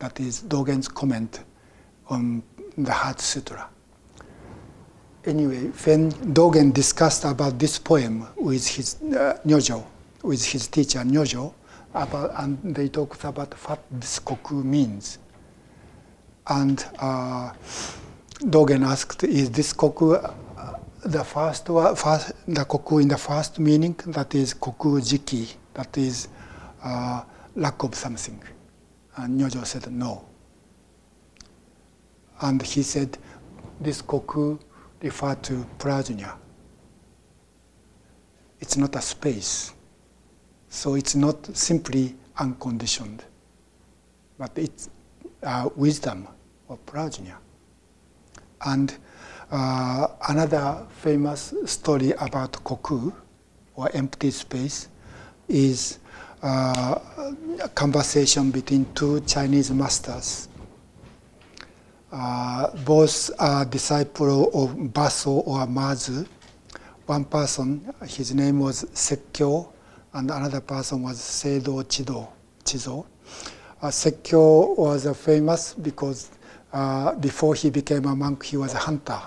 that is Dogen's comment on the Heart Sutra. Anyway, when Dogen discussed about this poem with his uh, Nyojo, with his teacher Nyojo, about, and they talked about what this koku means. And uh, Dogen asked, is this koku the first, first, the koku in the first meaning, that is koku jiki, that is uh, lack of something. And Nyojo said no. And he said, this koku refer to prajna. It's not a space. So it's not simply unconditioned, but it's uh, wisdom or prajna. And uh, another famous story about koku or empty space is uh, a conversation between two Chinese masters. Uh, both are disciples of Baso or Mazu. One person, his name was Sekkyo, and another person was Seido Chido, Chizo. Uh, Sekkyo was uh, famous because uh, before he became a monk, he was a hunter.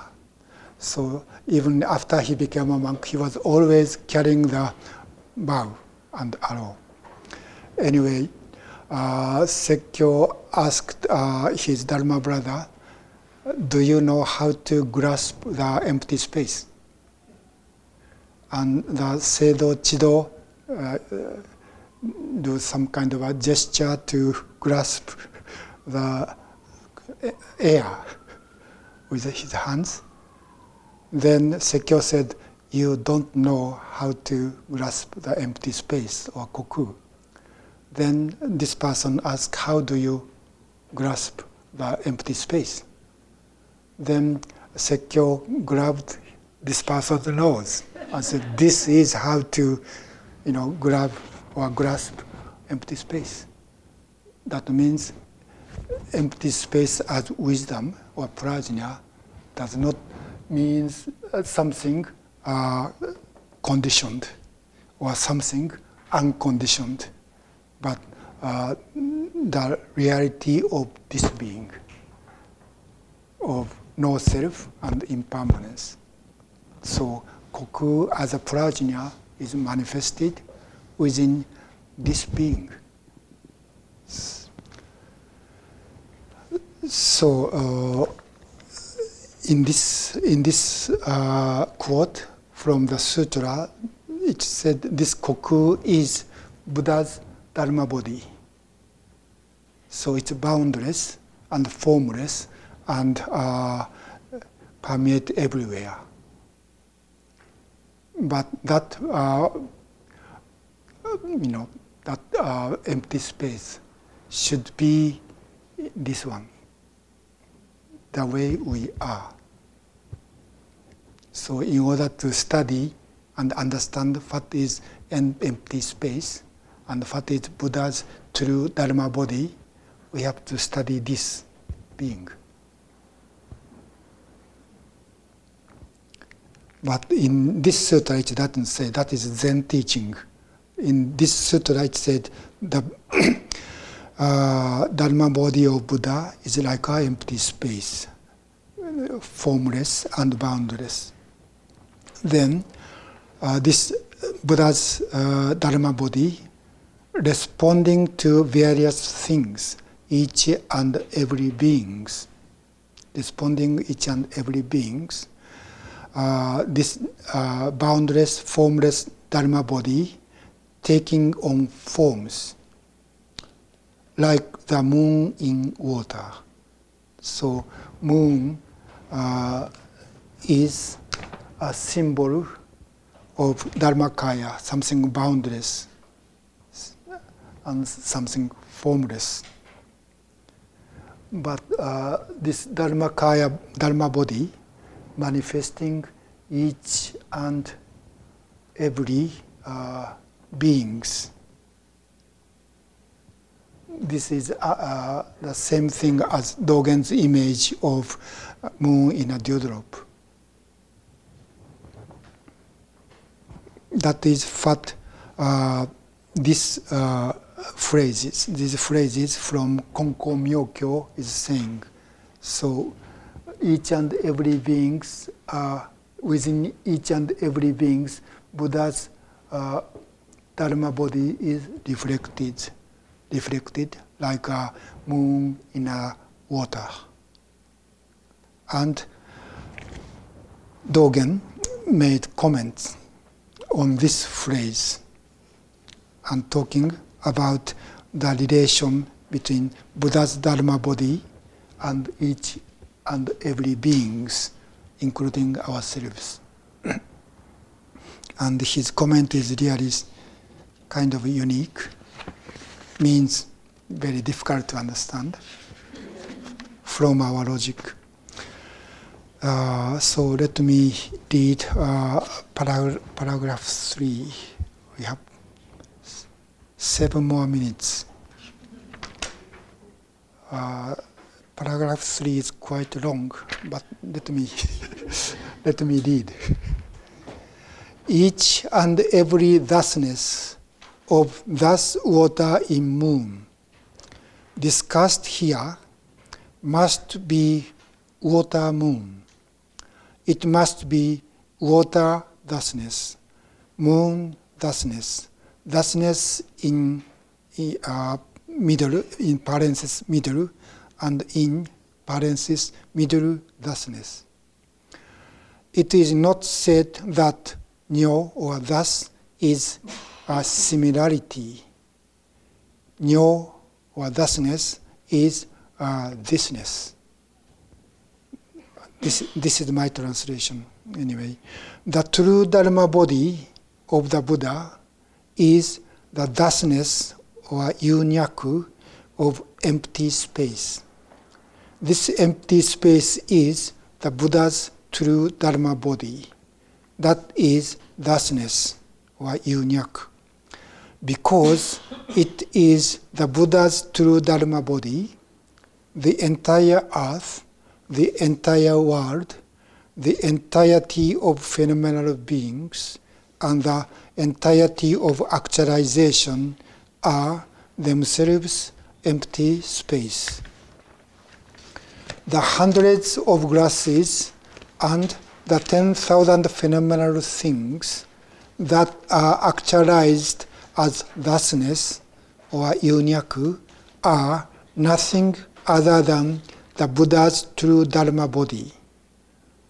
So even after he became a monk, he was always carrying the bow and arrow. Anyway, uh, Sekkyo asked uh, his Dharma brother, Do you know how to grasp the empty space? And the Seido Chido uh, do some kind of a gesture to grasp the air with his hands. Then Sekkyo said, You don't know how to grasp the empty space or koku. Then this person asked, How do you grasp the empty space? Then Sekkyo grabbed this person's nose and said, This is how to you know, grab or grasp empty space. That means empty space as wisdom or prajna does not mean something uh, conditioned or something unconditioned, but uh, the reality of this being, of no self and impermanence. So, koku as a prajna is manifested within this being. So, uh, in this in this uh, quote from the sutra, it said this koku is Buddha's dharma body. So it's boundless and formless and uh, permeate everywhere but that uh, you know that uh, empty space should be this one the way we are. So, in order to study and understand what is an empty space and what is Buddha's true Dharma body, we have to study this being. But in this sutra, it doesn't say that is Zen teaching. In this sutra, it said the [COUGHS] uh, Dharma body of Buddha is like an empty space, formless and boundless. Then, uh, this Buddha's uh, Dharma body responding to various things, each and every beings, responding each and every beings. Uh, this uh, boundless, formless Dharma body taking on forms, like the moon in water. So, moon uh, is a symbol of Dharmakaya, something boundless and something formless. But uh, this Dharmakaya, Dharma body, manifesting each and every uh, beings. This is uh, uh, the same thing as Dogen's image of moon in a dewdrop. that is what uh, this uh, phrases, these phrases from Konko Myokyo is saying. So each and every beings, within each and every beings, Buddha's uh, Dharma body is reflected, reflected like a moon in a water. And Dogen made comments on this phrase and talking about the relation between Buddha's Dharma body and each and every beings, including ourselves. [CLEARS THROAT] and his comment is really kind of unique, means very difficult to understand from our logic. Uh, so let me read uh, parag- paragraph 3. We have seven more minutes. Uh, paragraph 3 is quite long, but let me, [LAUGHS] let me read. Each and every thusness of thus water in moon discussed here must be water moon it must be water thusness, moon thusness, thusness in uh, middle, in parenthesis middle, and in parenthesis middle thusness. It is not said that nyo or thus is a similarity. Nyo or thusness is a thisness. This, this is my translation anyway. The true Dharma body of the Buddha is the thusness or yunyaku of empty space. This empty space is the Buddha's true Dharma body. That is thusness or yunyaku. Because it is the Buddha's true Dharma body, the entire earth the entire world, the entirety of phenomenal beings, and the entirety of actualization are themselves empty space. The hundreds of grasses and the 10,000 phenomenal things that are actualized as thusness or yunyaku are nothing other than the Buddha's true Dharma body.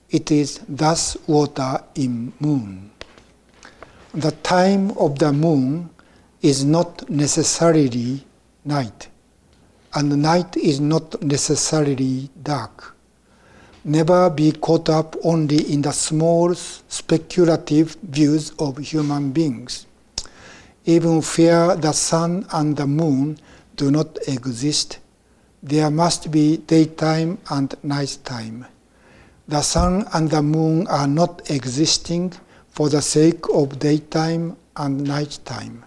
It is thus water in moon. The time of the moon is not necessarily night, and night is not necessarily dark. Never be caught up only in the small speculative views of human beings. Even where the sun and the moon do not exist, there must be daytime and nighttime. The sun and the moon are not existing for the sake of daytime and nighttime.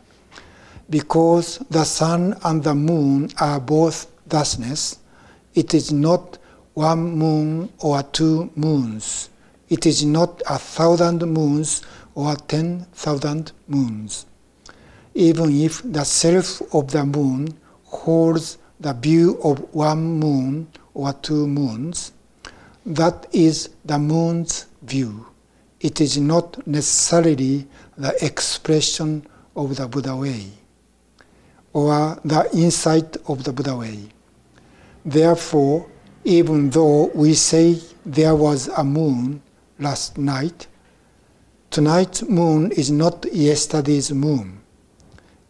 Because the sun and the moon are both thusness, it is not one moon or two moons. It is not a thousand moons or ten thousand moons. Even if the self of the moon holds the view of one moon or two moons, that is the moon's view. It is not necessarily the expression of the Buddha way or the insight of the Buddha way. Therefore, even though we say there was a moon last night, tonight's moon is not yesterday's moon.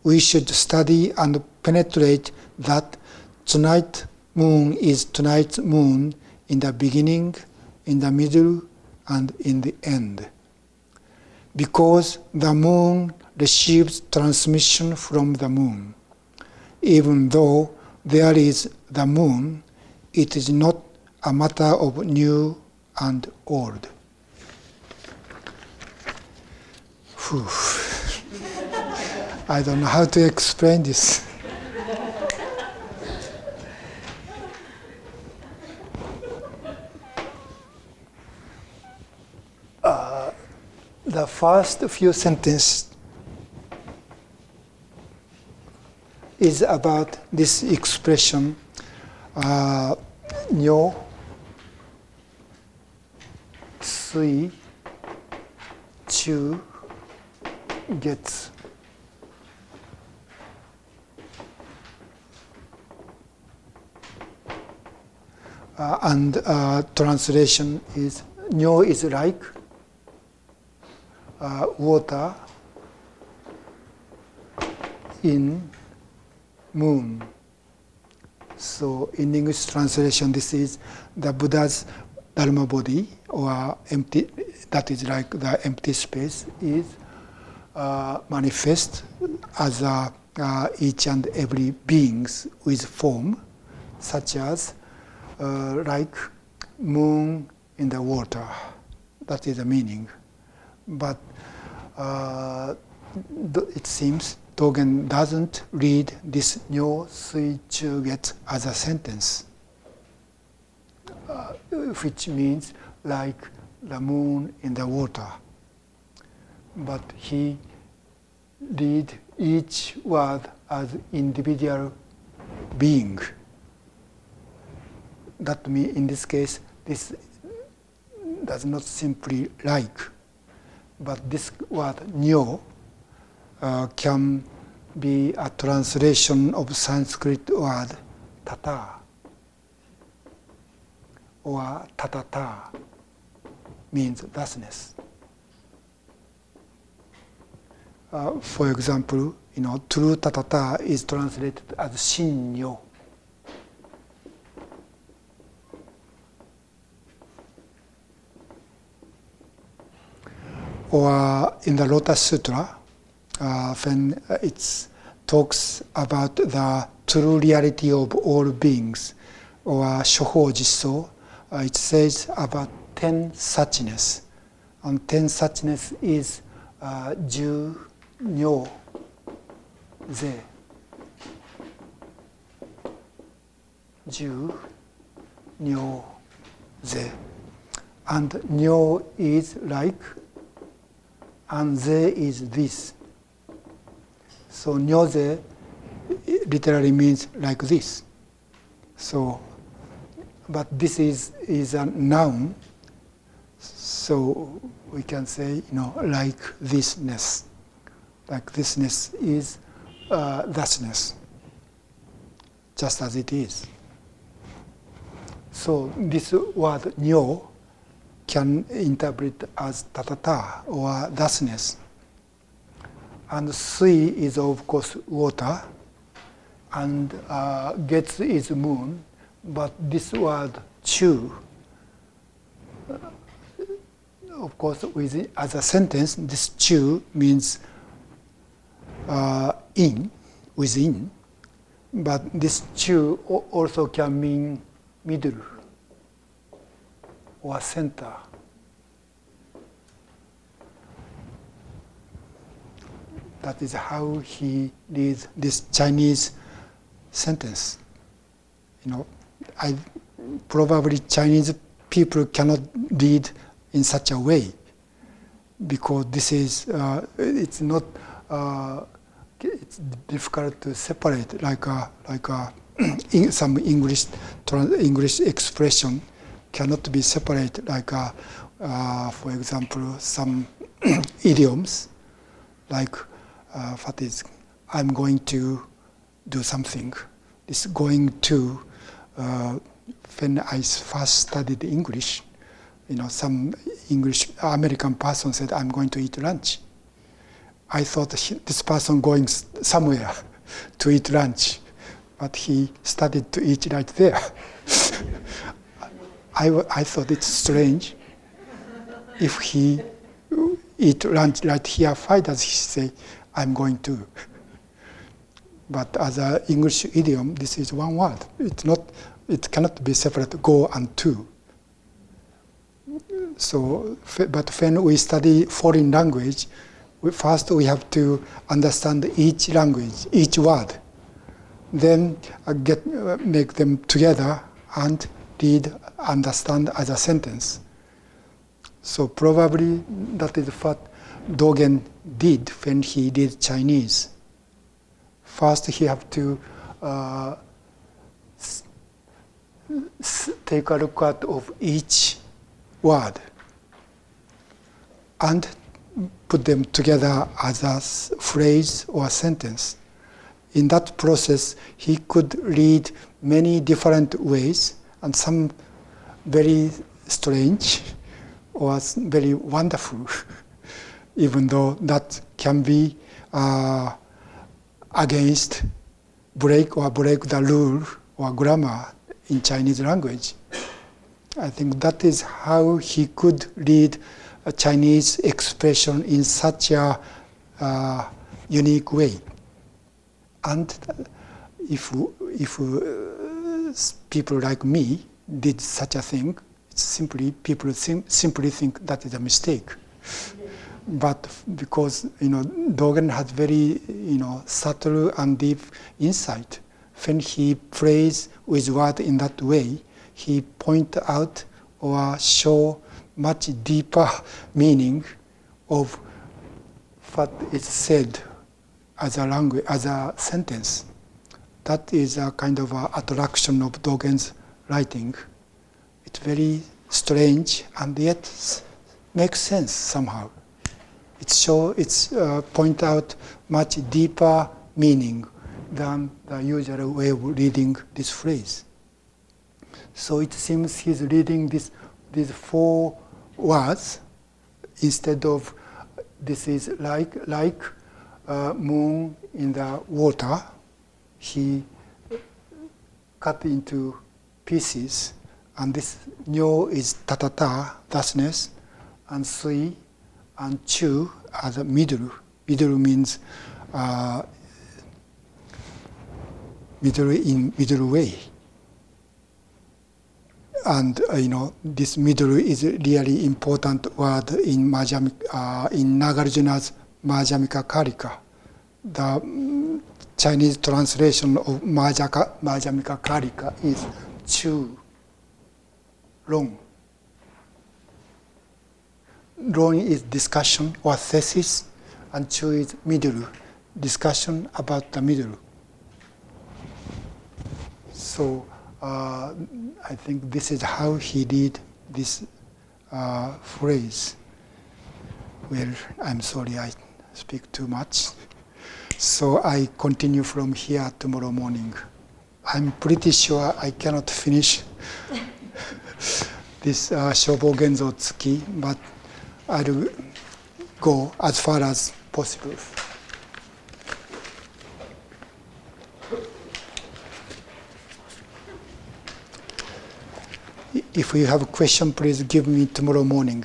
We should study and penetrate that tonight moon is tonight's moon in the beginning, in the middle, and in the end. Because the moon receives transmission from the moon. Even though there is the moon, it is not a matter of new and old. Whew. [LAUGHS] I don't know how to explain this. Uh, the first few sentences is about this expression uh, nyo, sui, chu, getsu. Uh, and uh, translation is nyo is like uh, water in moon. So in English translation, this is the Buddha's Dharma body or empty, that is like the empty space is uh, manifest as a, uh, each and every beings with form, such as uh, like moon in the water. That is the meaning. But uh, it seems Dogen doesn't read this Nyo Sui Chu Get as a sentence, uh, which means like the moon in the water. But he read each word as individual being. That means in this case, this does not simply like, but this word nyo uh, can be a translation of Sanskrit word tata or tatata means thusness. Uh, for example, you know, true tatata is translated as shinyo. Or in the Lotus Sutra, uh, when it talks about the true reality of all beings, or Shoho Jisso, uh, it says about ten suchness. And ten suchness is uh, Ju, Nyo, Ze. Ju, Nyo, Ze. And Nyo is like, and Ze is this. So nyoze literally means like this. So, but this is, is a noun, so we can say, you know, like thisness. Like thisness is uh, thusness, just as it is. So this word nyo can interpret as tathata or thusness and sui is of course water, and uh, getsu is moon, but this word chu, uh, of course, with, as a sentence, this chu means uh, in, within, but this chu also can mean middle or center. That is how he reads this Chinese sentence. You know, I probably Chinese people cannot read in such a way because this is uh, it's not uh, it's difficult to separate like a like [CLEARS THROAT] a some English English expression cannot be separated like a, uh, for example some [CLEARS THROAT] idioms like uh, what is I'm going to do something. This going to uh, when I first studied English, you know, some English American person said, "I'm going to eat lunch." I thought this person going somewhere [LAUGHS] to eat lunch, but he started to eat right there. [LAUGHS] I, I thought it's strange if he eat lunch right here. Why does he say, "I'm going to"? But as an English idiom, this is one word. It's not. It cannot be separate. Go and to. So, but when we study foreign language, we, first we have to understand each language, each word. Then uh, get uh, make them together and read, understand as a sentence. So probably that is what Dogen did when he did Chinese. First, he have to uh, s- s- take a look at of each word and put them together as a s- phrase or sentence. In that process, he could read many different ways and some very strange or very wonderful, [LAUGHS] even though that can be uh, against break or break the rule or grammar in Chinese language. I think that is how he could read a Chinese expression in such a uh, unique way. And if if uh, people like me did such a thing, it's simply people sim- simply think that is a mistake. But because you know Dogen has very you know subtle and deep insight, when he prays with word in that way, he point out or show much deeper meaning of what is said as a language, as a sentence. That is a kind of a attraction of Dogen's writing. It's very strange and yet makes sense somehow. It show it's uh, point out much deeper meaning than the usual way of reading this phrase. So it seems he's reading this, these four words instead of this is like like uh, moon in the water. He cut into pieces, and this nyo is tathata, thusness, and sui and chu as a middle. Middle means uh, middle in middle way. And uh, you know this middle is a really important word in Majami, uh, in Nagarjuna's Madhyamika Karika. The Chinese translation of Majaka, Madhyamika Karika is chu, long. Long is discussion or thesis, and chu is middle, discussion about the middle. So uh, I think this is how he did this uh, phrase. Well, I'm sorry I speak too much. So I continue from here tomorrow morning. I'm pretty sure I cannot finish [LAUGHS] this uh, Shobo Tsuki, but I'll go as far as possible. If you have a question, please give me tomorrow morning.